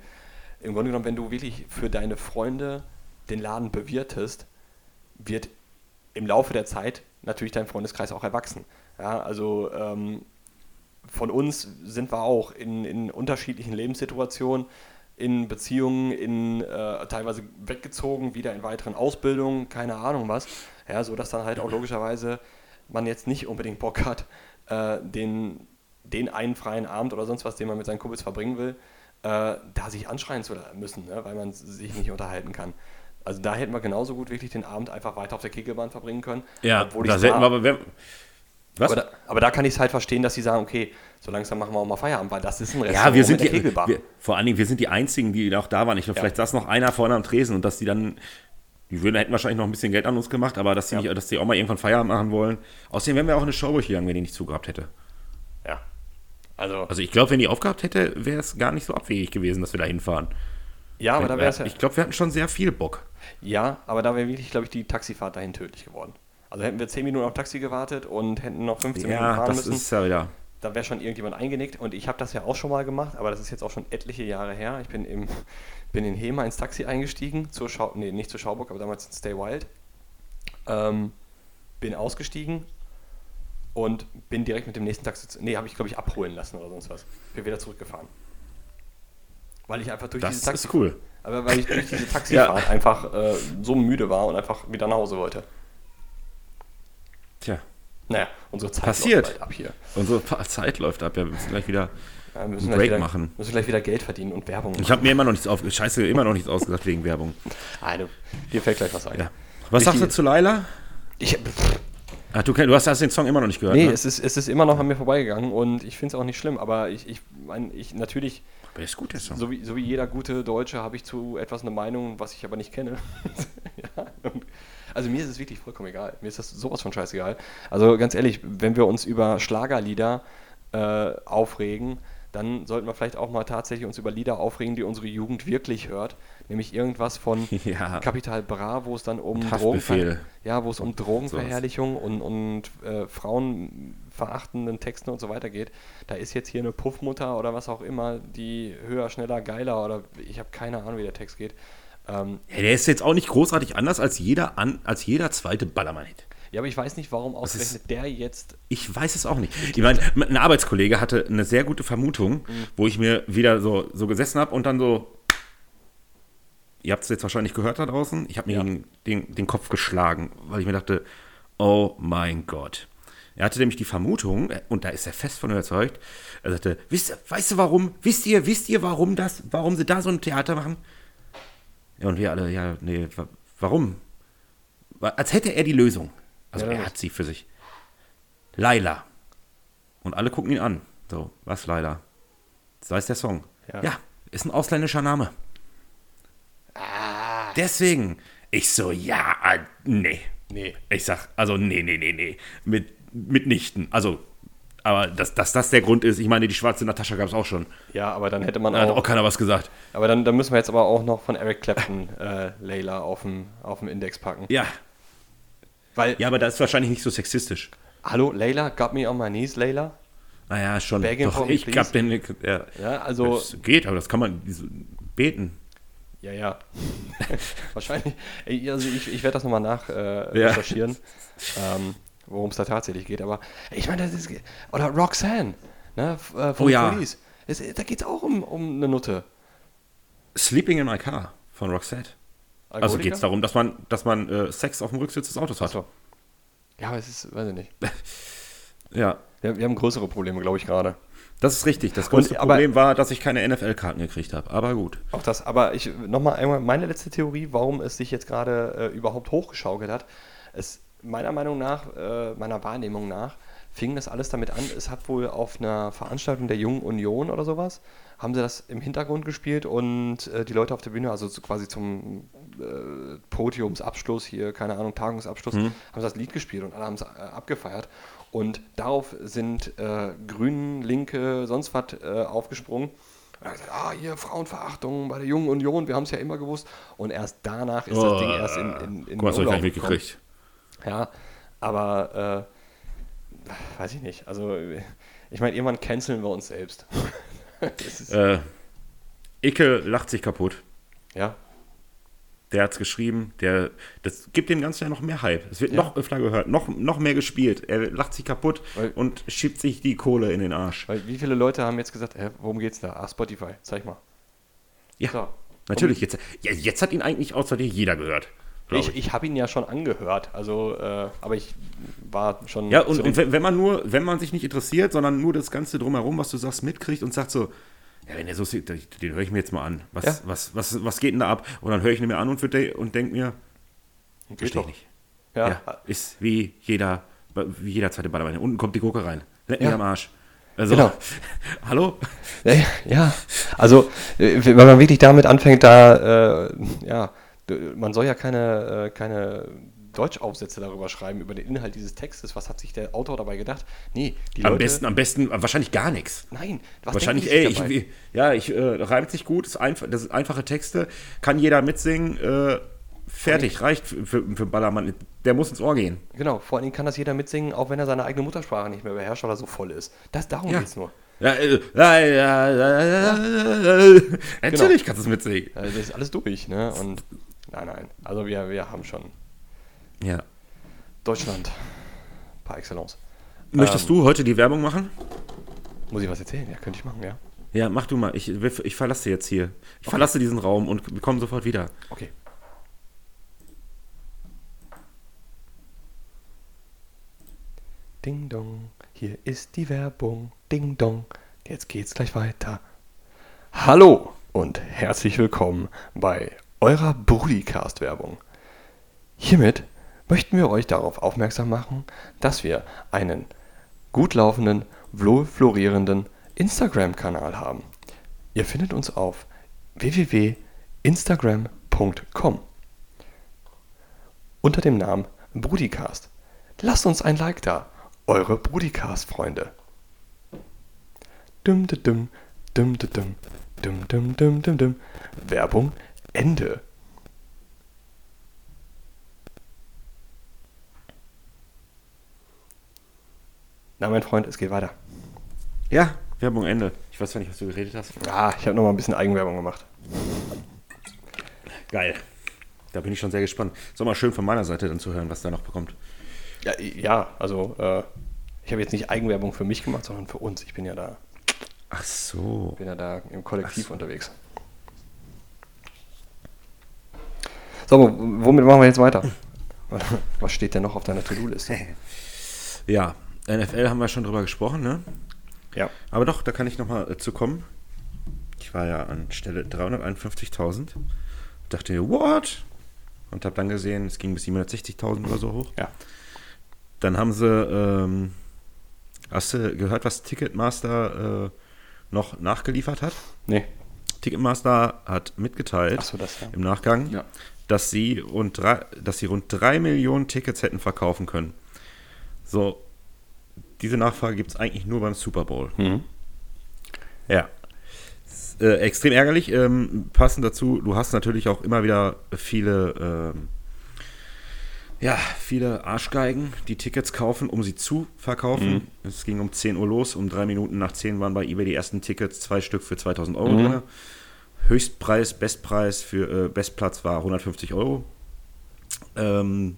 im Grunde genommen, wenn du wirklich für deine Freunde den Laden bewirtest, wird im Laufe der Zeit natürlich dein Freundeskreis auch erwachsen. Ja, also ähm, von uns sind wir auch in, in unterschiedlichen Lebenssituationen, in Beziehungen, in äh, teilweise weggezogen, wieder in weiteren Ausbildungen, keine Ahnung was. Ja, so dass dann halt auch logischerweise man jetzt nicht unbedingt Bock hat, äh, den, den einen freien Abend oder sonst was, den man mit seinen Kumpels verbringen will, äh, da sich anschreien zu müssen, ne, weil man sich nicht unterhalten kann. Also da hätten wir genauso gut wirklich den Abend einfach weiter auf der Kegelbahn verbringen können. Ja, obwohl da ich hätten da- wir aber. wer- Was? Aber da, aber da kann ich es halt verstehen, dass sie sagen, okay, so langsam machen wir auch mal Feierabend, weil das ist ein Ja, wir sind die, Kegelbar. wir, vor allen Dingen, wir sind die Einzigen, die auch da waren. Ich glaube, Ja. vielleicht saß noch einer vorne am Tresen und dass die dann, die würden, hätten wahrscheinlich noch ein bisschen Geld an uns gemacht, aber dass die, Ja. nicht, dass die auch mal irgendwann Feierabend machen wollen. Außerdem wären wir auch in eine Show gegangen, wenn die nicht zugehabt hätte. ja. Also, Also ich glaube, wenn die aufgehabt hätte, wäre es gar nicht so abwegig gewesen, dass wir da hinfahren. ja, aber da wäre es ja. Ich glaube, wir hatten schon sehr viel Bock. Ja, aber da wäre wirklich, glaube ich, die Taxifahrt dahin tödlich geworden. Also hätten wir 10 Minuten auf Taxi gewartet und hätten noch 15 Minuten Ja, fahren das müssen, ist ja wieder. da wäre schon irgendjemand eingenickt. Und ich habe das ja auch schon mal gemacht, aber das ist jetzt auch schon etliche Jahre her. Ich bin, im, bin in Hema ins Taxi eingestiegen, zur Schau, nee, nicht zur Schauburg, aber damals in Stay Wild. Ähm, bin ausgestiegen und bin direkt mit dem nächsten Taxi, nee, habe ich, glaube ich, abholen lassen oder sonst was. Bin wieder zurückgefahren. Weil ich einfach durch Das diese Taxi ist cool. aber weil ich durch diese Taxifahrt einfach äh, so müde war und einfach wieder nach Hause wollte. Tja, Naja, unsere Zeit Passiert. läuft ab hier. unsere Zeit läuft ab. Ja, wir müssen gleich wieder. Ja, müssen, Break wieder, machen. müssen gleich wieder Geld verdienen und Werbung Ich habe mir immer noch nichts auf. Scheiße, immer noch nichts ausgesagt wegen Werbung. Ah, du, dir fällt gleich was ein. Ja. Was sagst du Michi- zu Laila? Ich, pff, Ach, du, du hast hast den Song immer noch nicht gehört. nee, ne? es, ist, es ist immer noch an mir vorbeigegangen und ich finde es auch nicht schlimm, aber ich, ich meine, ich natürlich, Aber ist gut, der Song. so wie, so wie jeder gute Deutsche, habe ich zu etwas eine Meinung, was ich aber nicht kenne. ja, also mir ist es wirklich vollkommen egal. Mir ist das sowas von scheißegal. Also ganz ehrlich, wenn wir uns über Schlagerlieder äh, aufregen, dann sollten wir vielleicht auch mal tatsächlich uns über Lieder aufregen, die unsere Jugend wirklich hört. Nämlich irgendwas von Ja. Kapital Bra, wo es dann um. Drogenver ja, wo es um Drogenverherrlichung und, und äh, frauenverachtenden Texten und so weiter geht. Da ist jetzt hier eine Puffmutter oder was auch immer, die höher, schneller, geiler oder ich habe keine Ahnung, wie der Text geht. Ähm, Ja, der ist jetzt auch nicht großartig anders als jeder, an, als jeder zweite Ballermann-Hit. ja, aber ich weiß nicht, warum ausgerechnet der jetzt. Ich weiß es auch nicht. Ich meine, ein Arbeitskollege hatte eine sehr gute Vermutung, wo ich mir wieder so, so gesessen habe und dann so. Ihr habt es jetzt wahrscheinlich gehört da draußen. Ich habe mir Ja. den, den, den Kopf geschlagen, weil ich mir dachte, oh mein Gott. Er hatte nämlich die Vermutung, äh, und da ist er fest von überzeugt, er sagte, wisst, ihr- weißt du warum? Wisst ihr, wisst ihr, warum das, warum sie da so ein Theater machen? Ja, und wir alle, ja, nee, wa- warum? Wa- Als hätte er die Lösung. Also Ja, er das- hat sie für sich. Laila. Und alle gucken ihn an. So, was Laila? So heißt der Song. Ja. Ja, ist ein ausländischer Name. Deswegen. Ich so, ja, äh, nee. Nee. Ich sag, also nee, nee, nee, nee. Mit, mitnichten. Also, aber dass, dass das der Grund ist, ich meine, die schwarze Natascha gab es auch schon. Ja, aber dann hätte man Da hat auch auch. keiner was gesagt. Aber dann, dann müssen wir jetzt aber auch noch von Eric Clapton äh, Layla auf dem, auf dem Index packen. Ja. Weil, Ja, aber das ist wahrscheinlich nicht so sexistisch. hallo, Layla, got me on my knees, Layla. Naja, schon. Begging Doch, ich gab den. Ja. Ja, also. Das geht, aber das kann man so beten. Ja, ja. Wahrscheinlich. Also ich, ich werde das nochmal nach äh, Ja. recherchieren, ähm, worum es da tatsächlich geht. Aber ich meine, das ist. Oder Roxanne, ne? Äh, von Oh ja. Police. Es, da geht es auch um, um eine Nutte. Sleeping in My Car von Roxette. Also geht es darum, dass man, dass man äh, Sex auf dem Rücksitz des Autos hat. Achso. Ja, aber es ist, weiß ich nicht. Ja, Wir, wir haben größere Probleme, glaube ich, gerade. das ist richtig. Das größte aber- Problem war, dass ich keine NFL-Karten gekriegt habe. Aber gut. Auch das, aber ich nochmal einmal meine letzte Theorie, warum es sich jetzt gerade äh, überhaupt hochgeschaukelt hat. Es meiner Meinung nach, äh, meiner Wahrnehmung nach, fing das alles damit an, es hat wohl auf einer Veranstaltung der Jungen Union oder sowas, haben sie das im Hintergrund gespielt und äh, die Leute auf der Bühne, also so quasi zum äh, Podiumsabschluss hier, keine Ahnung, Tagungsabschluss, haben sie das Lied gespielt und alle haben es äh, abgefeiert. Und darauf sind äh, Grünen, Linke, sonst was äh, aufgesprungen. Und haben gesagt, ah, hier Frauenverachtung bei der Jungen Union, wir haben es ja immer gewusst. Und erst danach ist das Ding erst in, in, in Guck mal, das habe ich gar nicht mitgekriegt. Ja, aber äh, weiß ich nicht. Also, äh, ich meine, irgendwann canceln wir uns selbst. Äh, Icke lacht sich kaputt. ja, Der hat es geschrieben. Der, das gibt dem Ganzen ja noch mehr Hype. Es wird Ja. noch öfter gehört, noch, noch mehr gespielt. Er lacht sich kaputt Weil- und schiebt sich die Kohle in den Arsch. weil wie viele Leute haben jetzt gesagt, hä, worum geht's da? Ah, Spotify, zeig mal. Ja, So. natürlich. Jetzt, ja, jetzt hat ihn eigentlich außer dir jeder gehört. Glaub Ich, ich habe ihn ja schon angehört, also, äh, aber ich war schon. Ja, und, und wenn, man nur, wenn man sich nicht interessiert, sondern nur das Ganze drumherum, was du sagst, mitkriegt und sagt so, ja, wenn der so sieht, den höre ich mir jetzt mal an. Was, Ja. was, was, was geht denn da ab? Und dann höre ich ihn mir an und, und denke mir, verstehe ich nicht. Ja, Ja. ist wie jeder wie jeder zweite Ballermann. Unten kommt die Gurke rein. Leck mich Ja. am Arsch. Also, Genau. hallo? Ja, ja, also äh, wenn man wirklich damit anfängt, da, äh, ja, man soll ja keine, äh, keine Deutschaufsätze darüber schreiben, über den Inhalt dieses Textes. Was hat sich der Autor dabei gedacht? Nee, die Am Leute. besten, am besten, wahrscheinlich gar nichts. Nein, was Wahrscheinlich, ey, ich, ja, ich äh, reimt sich gut, ist einfach, das sind einfache Texte, kann jeder mitsingen, äh, fertig, reicht für, für, für Ballermann. Der muss ins Ohr gehen. Genau, vor allen Dingen kann das jeder mitsingen, auch wenn er seine eigene Muttersprache nicht mehr beherrscht oder so voll ist. Das, darum Ja. geht's nur. Ja, äh, ja, ja, ja, ja, ja. Natürlich kannst du es mitsingen. Also das ist alles durch, ne? Und nein, nein. Also wir, wir haben schon Ja. Deutschland par excellence. Möchtest du heute die Werbung machen? Muss ich was erzählen? Ja, könnte ich machen, ja. Ja, mach du mal. Ich, ich verlasse jetzt hier. Ich verlasse diesen Raum und wir kommen sofort wieder. Okay. Ding dong, hier ist die Werbung. Ding dong, jetzt geht's gleich weiter. Hallo und herzlich willkommen bei eurer Brudicast-Werbung. Hiermit möchten wir euch darauf aufmerksam machen, dass wir einen gut laufenden, florierenden Instagram-Kanal haben. Ihr findet uns auf www.instagram.com unter dem Namen Brudicast. Lasst uns ein Like da, eure Brudicast-Freunde. Dum dum dum dum dum dum dum dum dum dum. Werbung Ende. Na, mein Freund, es geht weiter. Ja, Werbung Ende. Ich weiß zwar nicht, was du geredet hast. Ah, ich habe noch mal ein bisschen Eigenwerbung gemacht. Geil. Da bin ich schon sehr gespannt. Ist auch mal schön von meiner Seite dann zu hören, was da noch bekommt. Ja, ja also äh, ich habe jetzt nicht Eigenwerbung für mich gemacht, sondern für uns. Ich bin ja da, Ach so. bin ja da im Kollektiv unterwegs. So, wo- womit machen wir jetzt weiter? Was steht denn noch auf deiner To-Do-Liste? Ja, NFL haben wir schon drüber gesprochen, ne? Ja. Aber doch, da kann ich nochmal äh, zu kommen. Ich war ja an Stelle 351.000. Dachte mir, what? Und habe dann gesehen, es ging bis 760.000 oder so hoch. Ja. Dann haben sie, ähm, hast du gehört, was Ticketmaster äh, noch nachgeliefert hat? Nee. Ticketmaster hat mitgeteilt so, das, ja. im Nachgang, Ja. Dass, sie rund drei, dass sie rund drei Millionen Tickets hätten verkaufen können. So, diese Nachfrage gibt es eigentlich nur beim Super Bowl. Mhm. Ja. Äh, extrem ärgerlich. Ähm, passend dazu, du hast natürlich auch immer wieder viele, ähm, ja, viele Arschgeigen, die Tickets kaufen, um sie zu verkaufen. Es ging um 10 Uhr los, um drei Minuten nach 10 waren bei eBay die ersten Tickets, zwei Stück für 2000 Euro drin. Höchstpreis, Bestpreis für äh, Bestplatz war 150 Euro. Ähm,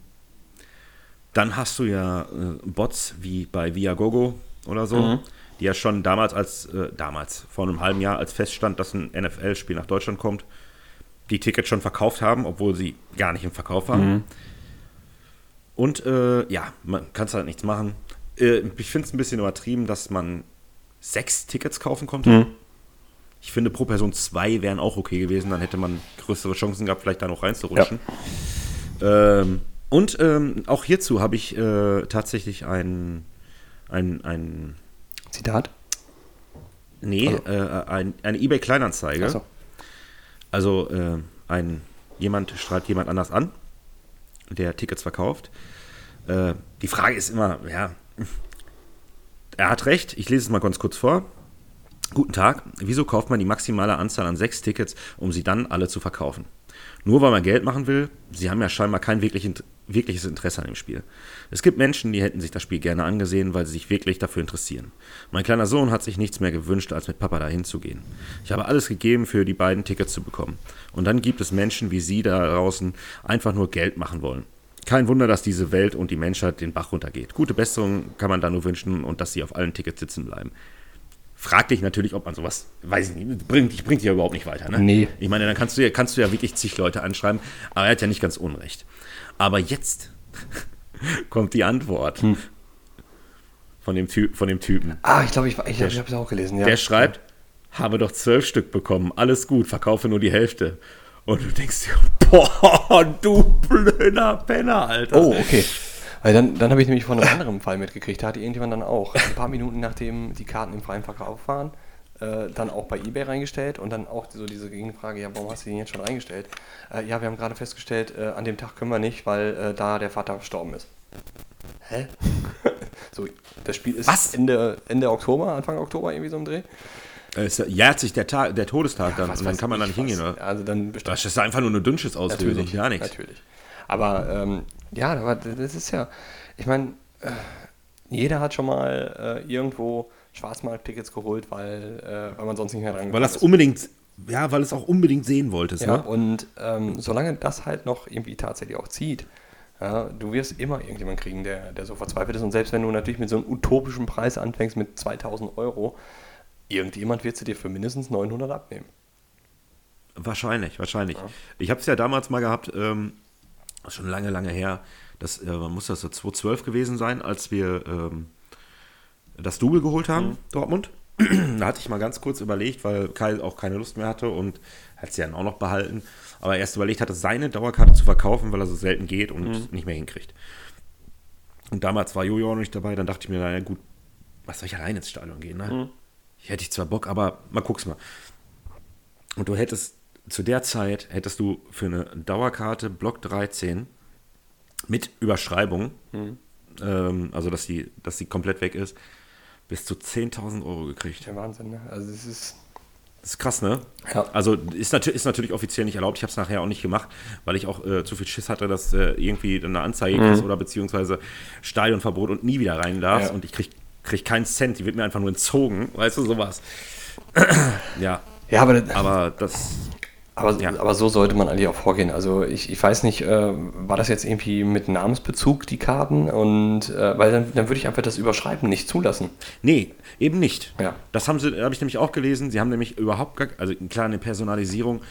dann hast du ja äh, Bots wie bei Viagogo oder so, die ja schon damals als, äh, damals, vor einem halben Jahr, als feststand, dass ein NFL-Spiel nach Deutschland kommt, die Tickets schon verkauft haben, obwohl sie gar nicht im Verkauf waren. Und äh, ja, man kann es halt nichts machen. Äh, ich finde es ein bisschen übertrieben, dass man sechs Tickets kaufen konnte. Ich finde, pro Person zwei wären auch okay gewesen. Dann hätte man größere Chancen gehabt, vielleicht da noch reinzurutschen. Ähm, und ähm, auch hierzu habe ich äh, tatsächlich ein, ein, ein Zitat? nee, äh, ein, eine eBay-Kleinanzeige. Achso. Also äh, ein, jemand schreibt jemand anders an, der Tickets verkauft. Äh, die Frage ist immer, ja, er hat recht, ich lese es mal ganz kurz vor. Guten Tag, wieso kauft man die maximale Anzahl an sechs Tickets, um sie dann alle zu verkaufen? Nur weil man Geld machen will? Sie haben ja scheinbar kein wirkliches Interesse an dem Spiel. Es gibt Menschen, die hätten sich das Spiel gerne angesehen, weil sie sich wirklich dafür interessieren. Mein kleiner Sohn hat sich nichts mehr gewünscht, als mit Papa dahin zu gehen. Ich habe alles gegeben, für die beiden Tickets zu bekommen. Und dann gibt es Menschen wie Sie da draußen, einfach nur Geld machen wollen. Kein Wunder, dass diese Welt und die Menschheit den Bach runtergeht. Gute Besserung kann man da nur wünschen und dass sie auf allen Tickets sitzen bleiben. Frag dich natürlich, ob man sowas, weiß ich nicht, bringt, dich- bringt dich ja überhaupt nicht weiter. Ne? Nee. Ich meine, dann kannst du, ja, kannst du ja wirklich zig Leute anschreiben, aber er hat ja nicht ganz unrecht. Aber jetzt kommt die Antwort von, dem Ty von dem Typen. Ah, ich glaube, ich, ich, ich habe es auch gelesen. Ja. Der schreibt, habe doch zwölf Stück bekommen, alles gut, verkaufe nur die Hälfte. Und du denkst dir, boah, du blöder Penner, Alter. Oh, okay. Weil dann, dann habe ich nämlich von einem anderen Fall mitgekriegt, da hatte irgendjemand dann auch, ein paar Minuten nachdem die Karten im freien Verkauf waren, äh, dann auch bei eBay reingestellt und dann auch so diese Gegenfrage, ja, warum hast du den jetzt schon reingestellt? Äh, ja, wir haben gerade festgestellt, äh, an dem Tag können wir nicht, weil äh, da der Vater gestorben ist. Hä? so, das Spiel ist Was? Ende, Ende Oktober, Anfang Oktober irgendwie so im Dreh. Es jährt sich der, Tag, der Todestag dann Was und dann kann man da ich nicht hingehen. Oder? Also dann Das ist einfach nur eine Dünnschiss-Auslösung, Natürlich, gar nichts. Natürlich. Aber ähm, ja, aber das ist ja, ich meine, äh, jeder hat schon mal äh, irgendwo Schwarzmarkt-Tickets geholt, weil, äh, weil man sonst nicht mehr dran Weil das unbedingt, ja, weil es auch unbedingt sehen wolltest, ja, ne? und ähm, solange das halt noch irgendwie tatsächlich auch zieht, ja, du wirst immer irgendjemanden kriegen, der, der so verzweifelt ist. Und selbst wenn du natürlich mit so einem utopischen Preis anfängst mit 2000 Euro, irgendjemand wird sie dir für mindestens 900 abnehmen. Wahrscheinlich, wahrscheinlich. Ich habe es ja damals mal gehabt, ähm, das ist schon lange, lange her, das äh, muss das so 2012 gewesen sein, als wir ähm, das Double geholt haben, Dortmund. da hatte ich mal ganz kurz überlegt, weil Kai auch keine Lust mehr hatte und hat sie dann auch noch behalten. Aber erst überlegt hatte, seine Dauerkarte zu verkaufen, weil er so selten geht und nicht mehr hinkriegt. Und damals war Jojo auch noch nicht dabei, dann dachte ich mir, naja gut, was soll ich allein ins Stadion gehen, ne? Ich hätte ich zwar Bock, aber mal guck's mal. Und du hättest zu der Zeit hättest du für eine Dauerkarte Block 13 mit Überschreibung, ähm, also dass die, dass die komplett weg ist, bis zu 10.000 Euro gekriegt. Der Wahnsinn, ne? Also es ist. Das ist krass, ne? Ja. Also ist, natür ist natürlich offiziell nicht erlaubt. Ich habe es nachher auch nicht gemacht, weil ich auch äh, zu viel Schiss hatte, dass äh, irgendwie eine Anzeige kriegst oder beziehungsweise Stadionverbot und nie wieder rein darfst Ja. und ich krieg, krieg keinen Cent. Die wird mir einfach nur entzogen, weißt du, sowas. ja, Ja, aber, aber das aber, Ja. aber so sollte man eigentlich auch vorgehen. Also ich, ich weiß nicht, äh, war das jetzt irgendwie mit Namensbezug, die Karten? Und äh, weil dann, dann würde ich einfach das Überschreiben nicht zulassen. Nee, eben nicht. Ja. Das haben sie, habe ich nämlich auch gelesen. Sie haben nämlich überhaupt gar, also klar, eine Personalisierung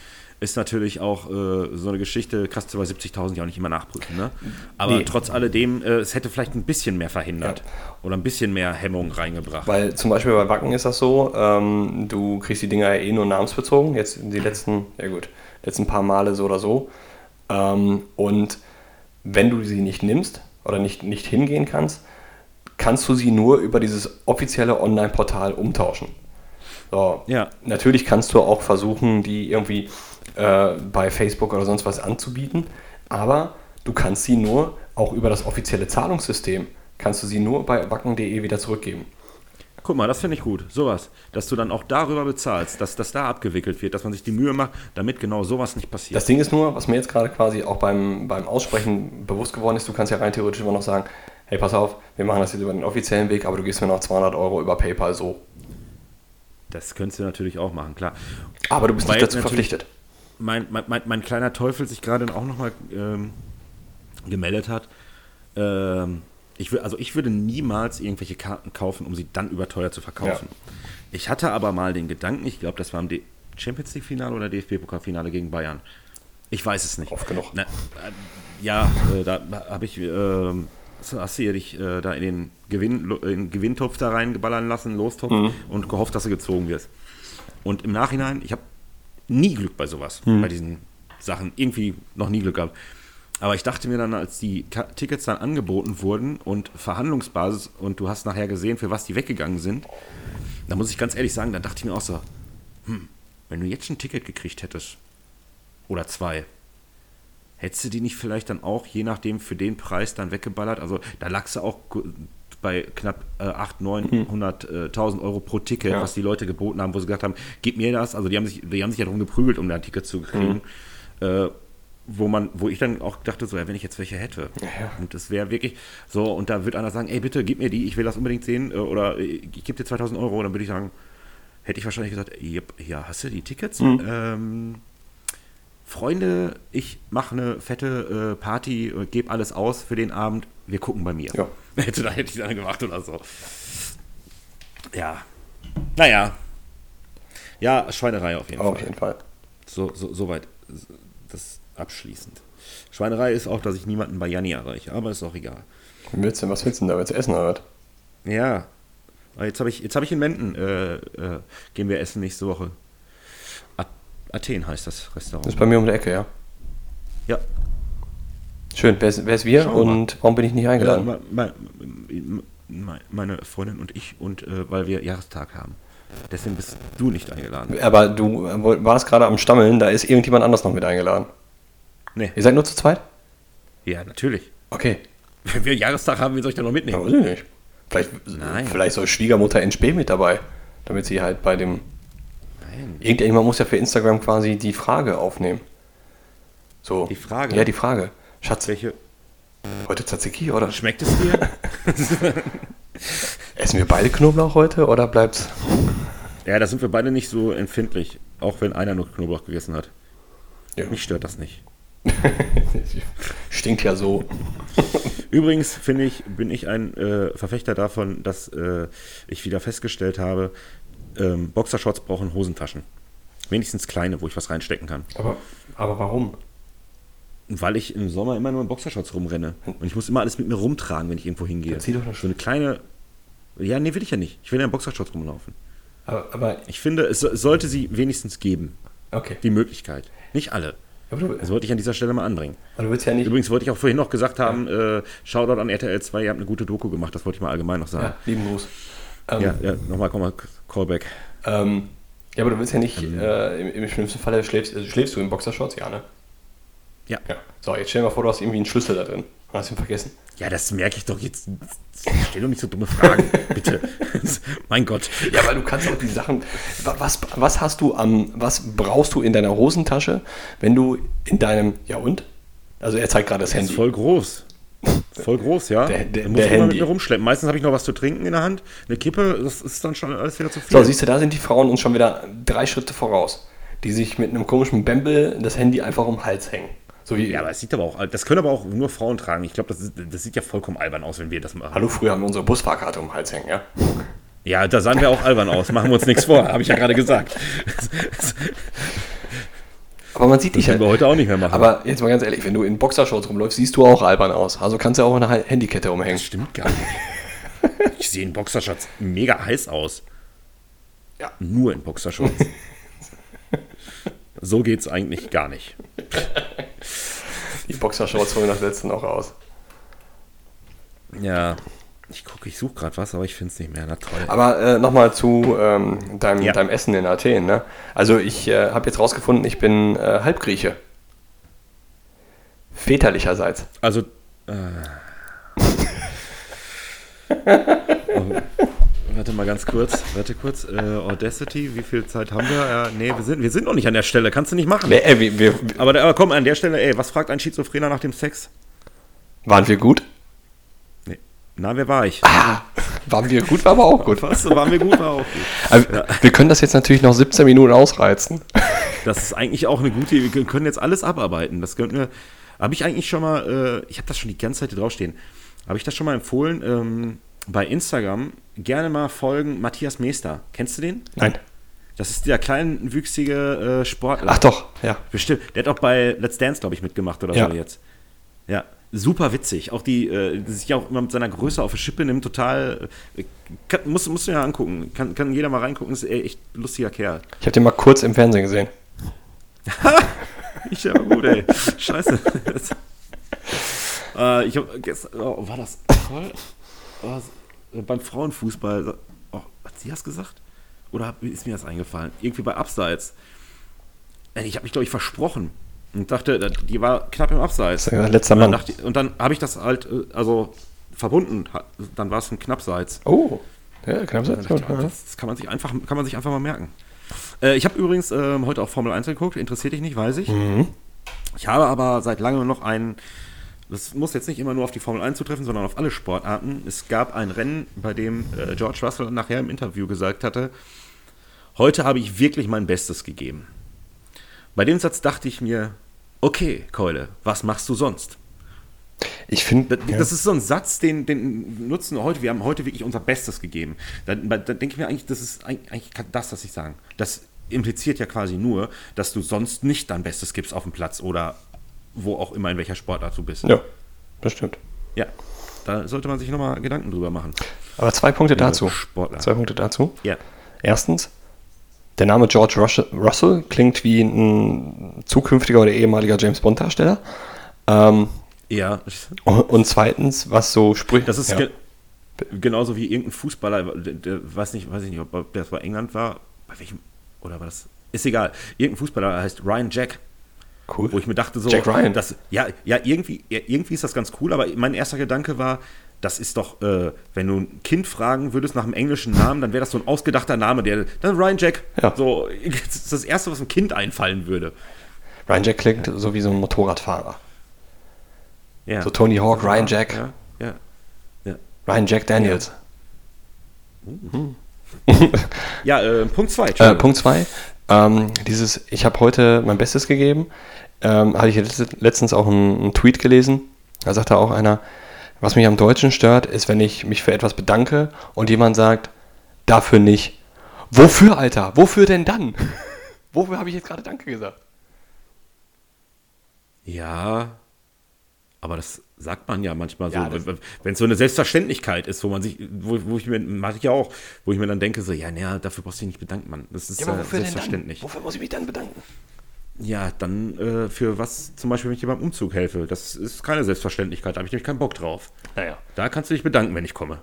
ist natürlich auch äh, so eine Geschichte, kannst du bei 70.000 ja auch nicht immer nachprüfen, ne? Aber Nee. trotz alledem, äh, es hätte vielleicht ein bisschen mehr verhindert oder ein bisschen mehr Hemmung reingebracht. Weil zum Beispiel bei Wacken ist das so, ähm, du kriegst die Dinger ja eh nur namensbezogen, jetzt die letzten, ja gut, letzten paar Male so oder so. Ähm, und wenn du sie nicht nimmst oder nicht, nicht hingehen kannst, kannst du sie nur über dieses offizielle Online-Portal umtauschen. So, Ja. Natürlich kannst du auch versuchen, die irgendwie äh, bei Facebook oder sonst was anzubieten, aber du kannst sie nur auch über das offizielle Zahlungssystem, kannst du sie nur bei wacken.de wieder zurückgeben. Guck mal, das finde ich gut. Sowas, dass du dann auch darüber bezahlst, dass das da abgewickelt wird, dass man sich die Mühe macht, damit genau sowas nicht passiert. Das Ding ist nur, was mir jetzt gerade quasi auch beim, beim Aussprechen bewusst geworden ist, du kannst ja rein theoretisch immer noch sagen, hey, pass auf, wir machen das jetzt über den offiziellen Weg, aber du gibst mir noch 200 Euro über PayPal so. Das könntest du natürlich auch machen, klar. Aber du bist Weil nicht dazu verpflichtet. Mein, mein, mein, mein kleiner Teufel sich gerade auch nochmal ähm, gemeldet hat. Ähm, ich will, also ich würde niemals irgendwelche Karten kaufen, um sie dann überteuert zu verkaufen. Ich hatte aber mal den Gedanken, ich glaube, das war im D Champions League Finale oder DFB-Pokalfinale gegen Bayern. Ich weiß es nicht. Oft genug. Na, äh, ja, äh, da habe ich, so hast du ja dich äh, da in den, Gewinn, in den Gewinntopf da reingeballern lassen, Lostopf, und gehofft, dass du gezogen wirst. Und im Nachhinein, ich habe nie Glück bei sowas, bei diesen Sachen. Irgendwie noch nie Glück gehabt. Aber ich dachte mir dann, als die Tickets dann angeboten wurden und Verhandlungsbasis und du hast nachher gesehen, für was die weggegangen sind, da muss ich ganz ehrlich sagen, dann dachte ich mir auch so, hm, wenn du jetzt ein Ticket gekriegt hättest, oder zwei, hättest du die nicht vielleicht dann auch, je nachdem, für den Preis dann weggeballert? Also da lagst du auch bei knapp äh, 800, 900.000 Euro pro Ticket, Ja. was die Leute geboten haben, wo sie gesagt haben, gib mir das. Also die haben sich, die haben sich ja darum geprügelt, um da ein Ticket zu kriegen. Äh, wo man, wo ich dann auch dachte, so, ja, wenn ich jetzt welche hätte. Ja. Und das wäre wirklich so, und da wird einer sagen, ey, bitte, gib mir die, ich will das unbedingt sehen, äh, oder äh, ich gebe dir 2000 Euro, und dann würde ich sagen, hätte ich wahrscheinlich gesagt, yep, ja, hast du die Tickets? Ähm, Freunde, ich mache eine fette äh, Party, äh, gebe alles aus für den Abend, wir gucken bei mir. Ja. Hätte, da hätte ich dann gemacht oder so. Ja. Naja. Ja, Schweinerei auf jeden Auf Fall. jeden Fall. So, so, soweit das abschließend. Schweinerei ist auch, dass ich niemanden bei Janni erreiche, aber ist auch egal. Willst du, was willst du denn da jetzt essen, oder was? Ja. Jetzt habe ich, jetzt hab ich in Menden, äh, äh, gehen wir essen nächste Woche. Athen heißt das Das Restaurant. ist bei mir um die Ecke, ja. Ja. Schön, wer ist, wir und warum bin ich nicht eingeladen? Ja, me- me- me- meine Freundin und ich und äh, weil wir Jahrestag haben. Deswegen bist du nicht eingeladen. Aber du äh, warst gerade am Stammeln, da ist irgendjemand anders noch mit eingeladen. Nee. Ihr seid nur zu zweit? Ja, natürlich. Okay. Wenn wir Jahrestag haben, wie soll ich da noch Ja, mitnehmen? weiß ich nicht. Vielleicht, Nein. vielleicht soll Schwiegermutter NSP mit dabei, damit sie halt bei dem. Nein. Irgendjemand muss ja für Instagram quasi die Frage aufnehmen. So. Die Frage? Ja, die Frage. Schatz, Welche? heute Tzatziki oder Schmeckt es dir? essen wir beide Knoblauch heute oder bleibt's? ja, da sind wir beide nicht so empfindlich. Auch wenn einer nur Knoblauch gegessen hat. Ja. Mich stört das nicht. Stinkt ja so. Übrigens finde ich, bin ich ein äh, Verfechter davon, dass äh, ich wieder festgestellt habe, ähm, Boxershorts brauchen Hosentaschen. Wenigstens kleine, wo ich was reinstecken kann. Aber, aber warum? Weil ich im Sommer immer nur in Boxershorts rumrenne. Und ich muss immer alles mit mir rumtragen, wenn ich irgendwo hingehe. Dann zieh doch eine so eine kleine. Ja, nee, will ich ja nicht. Ich will ja in Boxershorts rumlaufen. Aber, aber Ich finde, es so- sollte sie wenigstens geben. okay. Die Möglichkeit. Nicht alle. Du, Das wollte ich an dieser Stelle mal anbringen. aber du willst ja nicht. Übrigens wollte ich auch vorhin noch gesagt haben, äh, Shoutout an RTL 2, ihr habt eine gute Doku gemacht. Das wollte ich mal allgemein noch sagen. Ja, lieben Gruß. Ähm, Ja, ja, nochmal, komm mal, Callback. Ähm, ja, aber du willst ja nicht, äh, im, im schlimmsten Fall schläfst, äh, schläfst du in Boxershorts, ja, ne? Ja. Ja. So, jetzt stell dir mal vor, du hast irgendwie einen Schlüssel da drin. Hast du ihn vergessen? Ja, das merke ich doch jetzt. Stell doch nicht so dumme Fragen, bitte. mein Gott. Ja, weil du kannst auch die Sachen. wa- Was, was hast du am. Was brauchst du in deiner Hosentasche, wenn du in deinem. Ja und? Also er zeigt gerade das Das Handy. ist voll groß. Voll groß, ja. Der- der- Da muss der ich immer Handy. mit mir rumschleppen. Meistens habe ich noch was zu trinken in der Hand. Eine Kippe, das ist dann schon alles wieder zu viel. So, siehst du, da sind die Frauen uns schon wieder drei Schritte voraus. Die sich mit einem komischen Bämbel das Handy einfach um den Hals hängen. So wie. ja, aber es sieht aber auch, das können aber auch nur Frauen tragen. Ich glaube, das, das sieht ja vollkommen albern aus, wenn wir das machen. Hallo, früher haben wir unsere Busfahrkarte um den Hals hängen, ja? Ja, da sahen wir auch albern aus. Machen wir uns nichts vor, habe ich ja gerade gesagt. Das Aber man sieht dich können wir halt. heute auch nicht mehr machen. Aber jetzt mal ganz ehrlich, wenn du in Boxershorts rumläufst, siehst du auch albern aus. Also kannst du auch eine Handykette umhängen. das stimmt gar nicht. Ich sehe in Boxershorts mega heiß aus. Ja. Nur in Boxershorts. So geht's eigentlich gar nicht. Die Boxershorts holen das letzte noch raus. Ja, ich gucke, ich suche gerade was, aber ich finde es nicht mehr. Na toll. Aber äh, nochmal zu ähm, deinem, Ja. deinem Essen in Athen. Ne? Also ich äh, habe jetzt rausgefunden, ich bin äh, Halbgrieche. Väterlicherseits. Also. Äh, warte mal ganz kurz. Warte kurz. Äh, Audacity, wie viel Zeit haben wir? Äh, nee, wir sind, wir sind noch nicht an der Stelle. Kannst du nicht machen. Nee, äh, wir, wir, Aber, aber komm, an der Stelle, ey, was fragt ein Schizophrener nach dem Sex? waren wir gut? Nee. Na, wer war ich? Waren wir gut, war aber auch gut. Was? Waren wir gut? War auch gut. Also, Wir können das jetzt natürlich noch 17 Minuten ausreizen. Das ist eigentlich auch eine gute Idee. Wir können jetzt alles abarbeiten. Das könnten wir. Habe ich eigentlich schon mal, äh, ich habe das schon die ganze Zeit hier draufstehen. Habe ich das schon mal empfohlen? Ähm, bei Instagram gerne mal folgen Matthias Meester. Kennst du den? Nein. Das ist der kleinwüchsige äh, Sportler. Ach doch, ja. Bestimmt. Der hat auch bei Let's Dance, glaube ich, mitgemacht oder Ja. so jetzt. Ja, super witzig. Auch die, äh, die sich auch immer mit seiner Größe auf die Schippe nimmt, total. Äh, kann, musst, musst du ja angucken. Kann, kann jeder mal reingucken. Ist ey, echt lustiger Kerl. Ich habe den mal kurz im Fernsehen gesehen. Ich aber gut, ey. Scheiße. Äh, ich habe gestern. Oh, war das toll? Was, beim Frauenfußball. Oh, hat sie das gesagt? Oder ist mir das eingefallen? Irgendwie bei Abseits. Äh, Ich habe mich, glaube ich, versprochen. Und dachte, äh, die war knapp im Abseits. Ja letzter Und dann, Mann. und dann habe ich das halt, äh, also verbunden. Dann war es ein Knappseits. Oh, ja, knapp Dann dachte ich, Das, kann man sich einfach, kann man sich einfach mal merken. Äh, ich habe übrigens ähm, heute auch Formel 1 geguckt, interessiert dich nicht, weiß ich. Ich habe aber seit langem noch einen, das muss jetzt nicht immer nur auf die Formel 1 zutreffen, sondern auf alle Sportarten. Es gab ein Rennen, bei dem äh, George Russell nachher im Interview gesagt hatte, heute habe ich wirklich mein Bestes gegeben. Bei dem Satz dachte ich mir, okay, Keule, was machst du sonst? Ich finde, Das, das ist so ein Satz, den, den nutzen wir heute. Wir haben heute wirklich unser Bestes gegeben. Da, da denke ich mir eigentlich, das ist eigentlich das, was ich sagen. Das impliziert ja quasi nur, dass du sonst nicht dein Bestes gibst auf dem Platz oder wo auch immer, in welcher Sportart du bist. ja, das stimmt. Ja, da sollte man sich nochmal Gedanken drüber machen. Aber zwei Punkte dazu. Sportler. Zwei Punkte dazu. Ja. Erstens, der Name George Russell klingt wie ein zukünftiger oder ehemaliger James Bond-Darsteller. Ähm, Ja. Und zweitens, was so Sprüche. Das ist ja. ge genauso wie irgendein Fußballer, der, der, weiß nicht, weiß ich nicht, ob das bei England war, bei welchem, oder war das, ist egal. Irgendein Fußballer heißt Ryan Jack. Cool. Wo ich mir dachte, so, Jack Ryan. Das, ja, ja, irgendwie, ja, irgendwie ist das ganz cool, aber mein erster Gedanke war, das ist doch, äh, wenn du ein Kind fragen würdest nach einem englischen Namen, dann wäre das so ein ausgedachter Name, der, dann Ryan Jack. Ja. So, das ist das Erste, was einem Kind einfallen würde. Ryan Jack klingt so wie so ein Motorradfahrer. Ja. So Tony Hawk, Ryan Jack, Ja, ja. ja. Ryan Jack Daniels. Ja, äh, Punkt 2. Äh, Punkt 2. Ähm, dieses, ich habe heute mein Bestes gegeben. Ähm, hatte ich letzt- letztens auch einen, einen Tweet gelesen. Da sagte auch einer, was mich am Deutschen stört, ist, wenn ich mich für etwas bedanke und jemand sagt, dafür nicht. Wofür, Alter? Wofür denn dann? Wofür habe ich jetzt gerade Danke gesagt? Ja, aber das sagt man ja manchmal Ja, so, wenn- es so eine Selbstverständlichkeit ist, wo man sich, wo, wo ich mir, mache ich ja auch, wo ich mir dann denke, so, ja, naja, dafür brauchst du dich nicht bedanken, Mann. Das ist äh, selbstverständlich. Wofür muss ich mich dann bedanken? Ja, dann äh, für was, zum Beispiel, wenn ich dir beim Umzug helfe. Das ist keine Selbstverständlichkeit, da habe ich nämlich keinen Bock drauf. Naja. Da kannst du dich bedanken, wenn ich komme.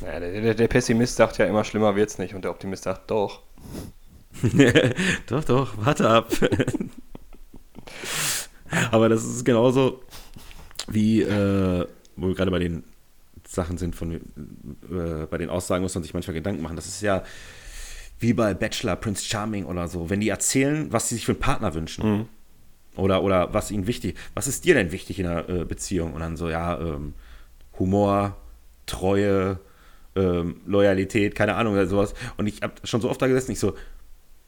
naja der, der, der Pessimist sagt ja immer, schlimmer wird's nicht. Und der Optimist sagt, doch. doch, doch, warte ab. Aber das ist genauso wie, äh, wo wir gerade bei den Sachen sind, von, äh, bei den Aussagen muss man sich manchmal Gedanken machen. Das ist ja wie bei Bachelor, Prince Charming oder so. Wenn die erzählen, was sie sich für einen Partner wünschen. Oder, oder was ihnen wichtig Was ist dir denn wichtig in einer äh, Beziehung? Und dann so, ja, ähm, Humor, Treue, ähm, Loyalität, keine Ahnung oder sowas. Und ich habe schon so oft da gesessen, ich so,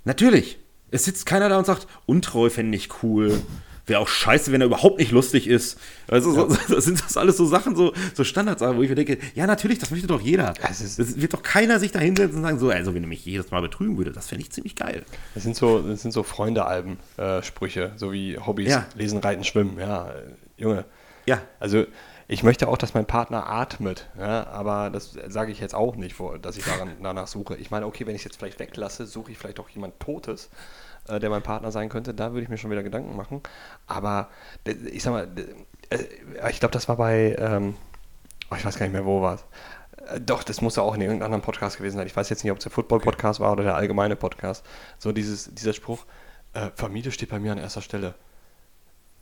natürlich, es sitzt keiner da und sagt, untreu fände ich cool. Wäre auch scheiße, wenn er überhaupt nicht lustig ist. Also so, so, sind das alles so Sachen, so, so Standardsachen, wo ich mir denke, ja, natürlich, das möchte doch jeder. Es ist- Es wird doch keiner sich da hinsetzen und sagen, so, also wenn er mich jedes Mal betrügen würde, das fände ich ziemlich geil. Das sind so, das sind so Freunde-Alben, äh, so wie Hobbys, Ja. Lesen, Reiten, Schwimmen. Ja, Junge. Ja, Also ich möchte auch, dass mein Partner atmet, ja, aber das sage ich jetzt auch nicht, dass ich daran, danach suche. Ich meine, okay, wenn ich es jetzt vielleicht weglasse, suche ich vielleicht auch jemand Totes, äh, der mein Partner sein könnte. Da würde ich mir schon wieder Gedanken machen. Aber ich sag mal, äh, ich glaube, das war bei, ähm, oh, ich weiß gar nicht mehr, wo war es. Äh, Doch, das muss ja auch in irgendeinem anderen Podcast gewesen sein. Ich weiß jetzt nicht, ob es der Football-Podcast war oder der allgemeine Podcast. So dieses, dieser Spruch, äh, Familie steht bei mir an erster Stelle.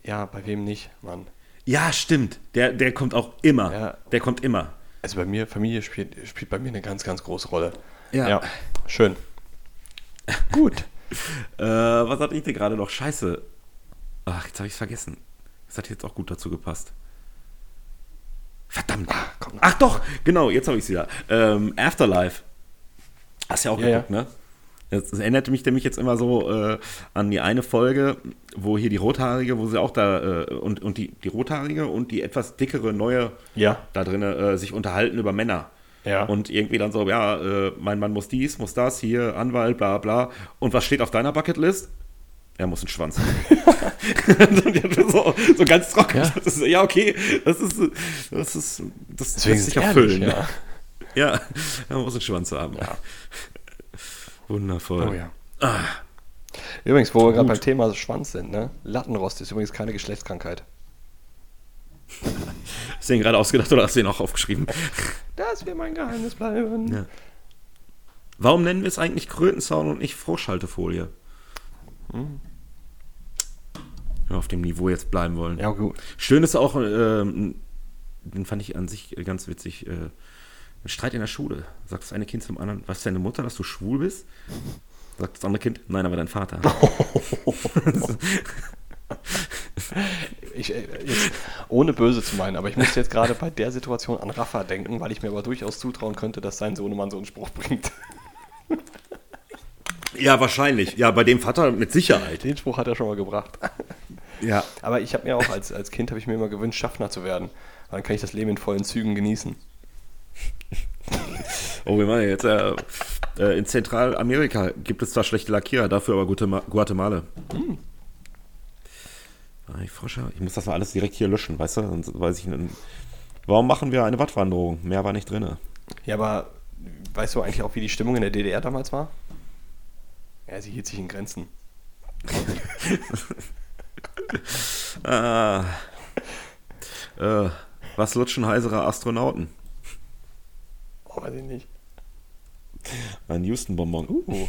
Ja, bei wem nicht, Mann. ja, stimmt. Der, der kommt auch immer. Ja. Der kommt immer. Also bei mir, Familie spielt, spielt bei mir eine ganz, ganz große Rolle. Ja. schön. Gut. Äh, was hatte ich denn gerade noch? Scheiße. Ach, jetzt habe ich es vergessen. Das hat jetzt auch gut dazu gepasst. Verdammt. Komm. Ach doch, genau, jetzt habe ich es wieder. Ähm, Afterlife. Hast ja auch Ja, geguckt, ne? Das, das erinnerte mich nämlich jetzt immer so äh, an die eine Folge, wo hier die Rothaarige, wo sie auch da, äh, und, und die, die Rothaarige und die etwas dickere neue Ja. da drin äh, sich unterhalten über Männer. Ja. Und irgendwie dann so, ja, äh, mein Mann muss dies, muss das, hier, Anwalt, bla bla. Und was steht auf deiner Bucketlist? Er muss einen Schwanz haben. so, so ganz trocken. Ja. Das ist, ja, okay, das ist, das ist, das Deswegen lässt sich erfüllen. ehrlich, Ja. ja. er muss einen Schwanz haben. Ja. Wundervoll. Oh ja. Ah, Übrigens, wo wir gerade Gut. beim Thema Schwanz sind, ne? Lattenrost ist übrigens keine Geschlechtskrankheit. hast du den gerade ausgedacht oder hast du den auch aufgeschrieben? Das wird mein Geheimnis bleiben. Ja. Warum nennen wir es eigentlich Krötenzaun und nicht Froschhaltefolie? Hm. Wenn wir auf dem Niveau jetzt bleiben wollen. Ja, gut. Schön ist auch, ähm, den fand ich an sich ganz witzig, äh, ein Streit in der Schule. Sagt das eine Kind zum anderen, was deine Mutter, dass du schwul bist? Sagt das andere Kind, nein, aber dein Vater. Ich, äh, jetzt, ohne böse zu meinen, aber ich musste jetzt gerade bei der Situation an Rafa denken, weil ich mir aber durchaus zutrauen könnte, dass sein Sohnemann so einen Spruch bringt. ja, wahrscheinlich. Ja, bei dem Vater mit Sicherheit. Den Spruch hat er schon mal gebracht. Ja. Aber ich habe mir auch als, als Kind habe ich mir immer gewünscht, Schaffner zu werden. Dann kann ich das Leben in vollen Zügen genießen. Oh, wir machen jetzt. Äh, äh, in Zentralamerika gibt es zwar schlechte Lackierer, dafür aber gute Ma Guatemala. Ah, Ich, Frosche, ich muss das mal alles direkt hier löschen, weißt du? Sonst weiß ich, nicht. warum machen wir eine Wattwanderung? Mehr war nicht drin. Ja, aber weißt du eigentlich auch, wie die Stimmung in der DDR damals war? Ja, sie hielt sich in Grenzen. Ah. Äh, was lutschen heisere Astronauten? Oh, weiß ich nicht. Ein Houston-Bonbon. Uh.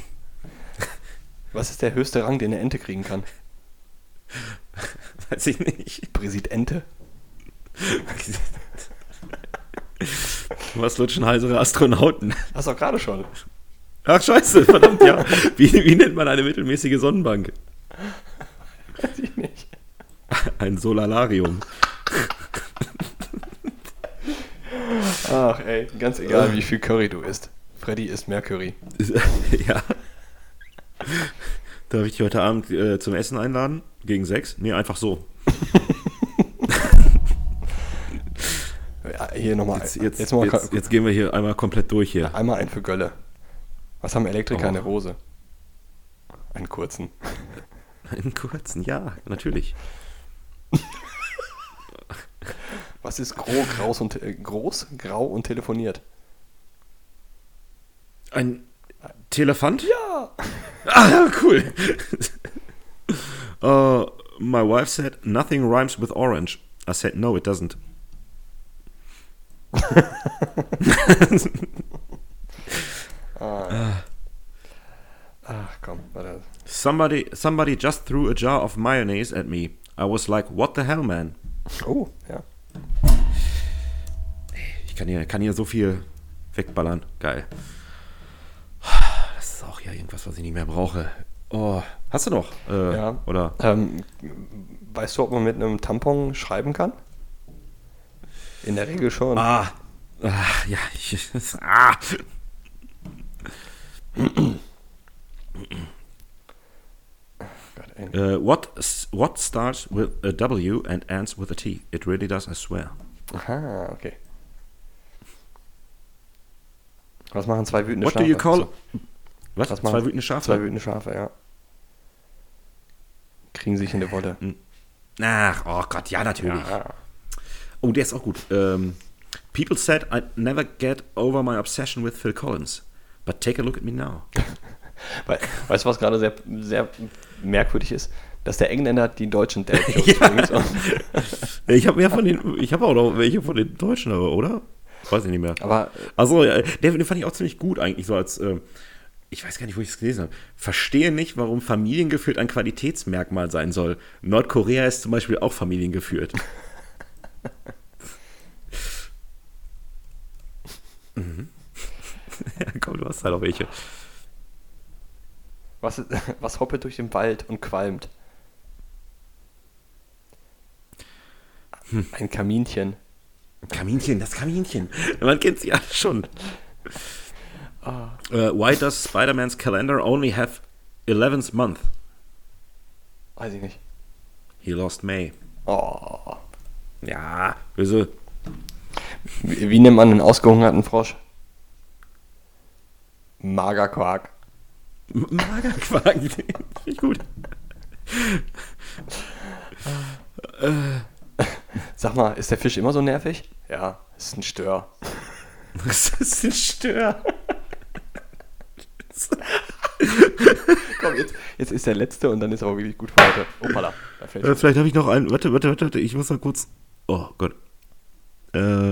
Was ist der höchste Rang, den eine Ente kriegen kann? Weiß ich nicht. Präsidente? Was lutschen heisere Astronauten? Hast du auch gerade schon. Ach scheiße, verdammt, ja. Wie, wie nennt man eine mittelmäßige Sonnenbank? Weiß ich nicht. Ein Solalarium. Ach ey, ganz egal, wie viel Curry du isst. Freddy isst mehr Curry. ja. Darf ich dich heute Abend äh, zum Essen einladen? Gegen sechs? Nee, einfach so. Ja, hier nochmal. Jetzt, jetzt, jetzt, jetzt, mal jetzt, gehen wir hier einmal komplett durch hier. einmal ein für Gölle. Was haben Elektriker Oh. in der Hose? Einen kurzen. Einen kurzen, ja, natürlich. Was ist gro, graus und, äh, groß, grau und telefoniert? Ein Telefant? Ja! Ah, cool. uh, my wife said, nothing rhymes with orange. I said, no, it doesn't. Ach komm, warte. Somebody, somebody just threw a jar of mayonnaise at me. I was like, what the hell, man? Oh, ja. Ich kann hier, kann hier so viel wegballern. Geil. Das ist auch ja irgendwas, was ich nicht mehr brauche. Oh, hast du noch? Äh, Ja. Oder? Ähm, weißt du, ob man mit einem Tampon schreiben kann? In der Regel schon. Ah, ah ja, ich, ah. Uh, what what starts with a W and ends with a T? It really does, I swear. Aha, okay. Was machen zwei wütende What Schafe? do you call? Was? Was Zwei wütende Schafe? Zwei wütende Schafe, ja. Kriegen sich in der Wolle. Ach, oh Gott, ja, natürlich. Ja. Oh, der ist auch gut. Ähm, People said I'd never get over my obsession with Phil Collins. But take a look at me now. We weißt du, was gerade sehr, sehr merkwürdig ist? Dass der Engländer die deutschen Dad Jokes Ja. Ich habe mehr von den, ich habe auch noch welche von den Deutschen, aber, oder? Weiß ich nicht mehr. Aber Also, ja, den, den fand ich auch ziemlich gut eigentlich, so als, ähm, ich weiß gar nicht, wo ich es gelesen habe. Verstehe nicht, warum familiengeführt ein Qualitätsmerkmal sein soll. Nordkorea ist zum Beispiel auch familiengeführt. mhm. ja, komm, du hast halt auch welche. was, was hoppelt durch den Wald und qualmt? Hm. Ein Kaminchen. Kaminchen, das Kaminchen. Man kennt sie alle schon. Ah. Äh, why does Spider-Man's calendar only have 11th month? Weiß ich nicht. He lost May. Oh. Ja, böse. Wie, wie nennt man einen ausgehungerten Frosch? Magerquark. Magerquark. Finde ich gut. Sag mal, ist der Fisch immer so nervig? Ja, ist ein Stör. Das ist ein Stör. Komm, jetzt, jetzt ist der letzte und dann ist aber wirklich gut für heute. Opala, da fällt Äh, vielleicht habe ich noch einen. Warte, warte, warte, warte. Ich muss noch kurz. Oh Gott. Äh,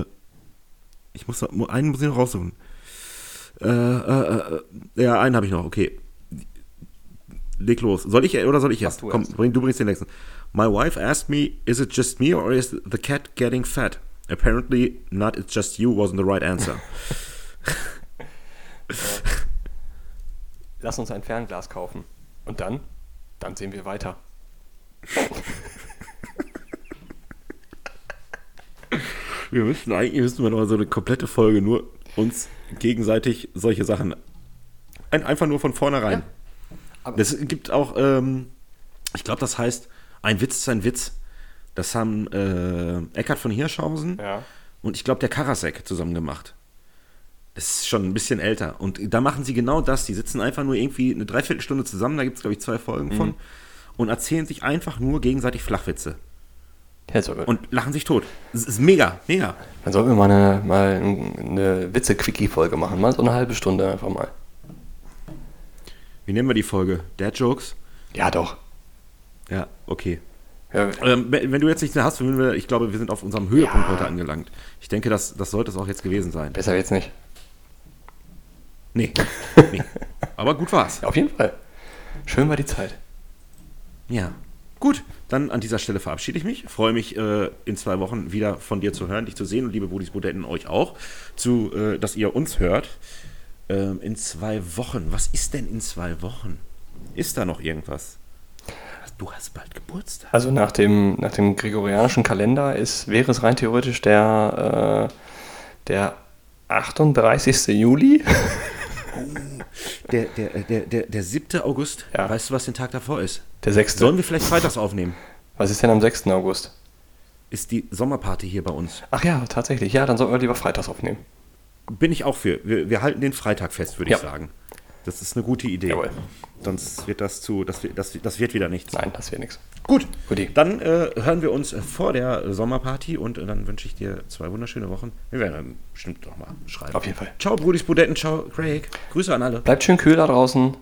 ich muss noch, einen muss ich noch raussuchen. Äh, äh, äh, ja, einen habe ich noch. Okay. Leg los. Soll ich oder soll ich erst? Komm, bring, du bringst den nächsten. My wife asked me, is it just me or is the cat getting fat? Apparently not. It's just you wasn't the right answer. Lass uns ein Fernglas kaufen. Und dann? Dann sehen wir weiter. Wir müssten eigentlich müssten wir noch so eine komplette Folge nur uns gegenseitig solche Sachen ein, einfach nur von vornherein. aber- das gibt auch, ähm, ich glaube, das heißt, ein Witz ist ein Witz. Das haben äh, Eckhard von Hirschhausen Ja. und ich glaube der Karasek zusammen gemacht. Das ist schon ein bisschen älter. Und da machen sie genau das. Die sitzen einfach nur irgendwie eine Dreiviertelstunde zusammen, da gibt es, glaube ich, zwei Folgen von, und erzählen sich einfach nur gegenseitig Flachwitze. Und lachen sich tot. Das ist mega, mega. dann sollten wir mal eine, mal eine Witze-Quickie-Folge machen. Mal so eine halbe Stunde einfach mal. Wie nennen wir die Folge? Dad Jokes? Ja, doch. Ja, okay. Ja, Ähm, wenn du jetzt nichts mehr hast, würden wir, ich glaube, wir sind auf unserem Höhepunkt heute angelangt. Ich denke, das, das sollte es auch jetzt gewesen sein. besser wird's nicht. Nee. nee. Aber gut war's. Ja, auf jeden Fall. Schön war die Zeit. Ja. Gut, dann an dieser Stelle verabschiede ich mich. Freue mich, äh, in zwei Wochen wieder von dir zu hören, dich zu sehen und liebe Budis Budetten euch auch, zu, äh, dass ihr uns hört. Ähm, in zwei Wochen. Was ist denn in zwei Wochen? Ist da noch irgendwas? Du hast bald Geburtstag. Also nach dem, nach dem gregorianischen Kalender ist, wäre es rein theoretisch der, äh, der 38. Juli. Der, der, der, der, der 7. August, Ja. weißt du, was den Tag davor ist? Der 6. Sollen wir vielleicht freitags aufnehmen? Was ist denn am 6. August? Ist die Sommerparty hier bei uns. Ach ja, tatsächlich. Ja, dann sollten wir lieber freitags aufnehmen. Bin ich auch für. Wir, wir halten den Freitag fest, würde Ja. ich sagen. Das ist eine gute Idee. Jawohl. Sonst wird das zu, das, wird- das, das wird wieder nichts. Nein, das wäre nichts. Gut, Guti. dann äh, hören wir uns vor der Sommerparty und äh, dann wünsche ich dir zwei wunderschöne Wochen. Wir werden dann bestimmt noch mal schreiben. Auf jeden Fall. Ciao, Brudis Budetten, ciao, Craig. Grüße an alle. Bleibt schön kühl da draußen.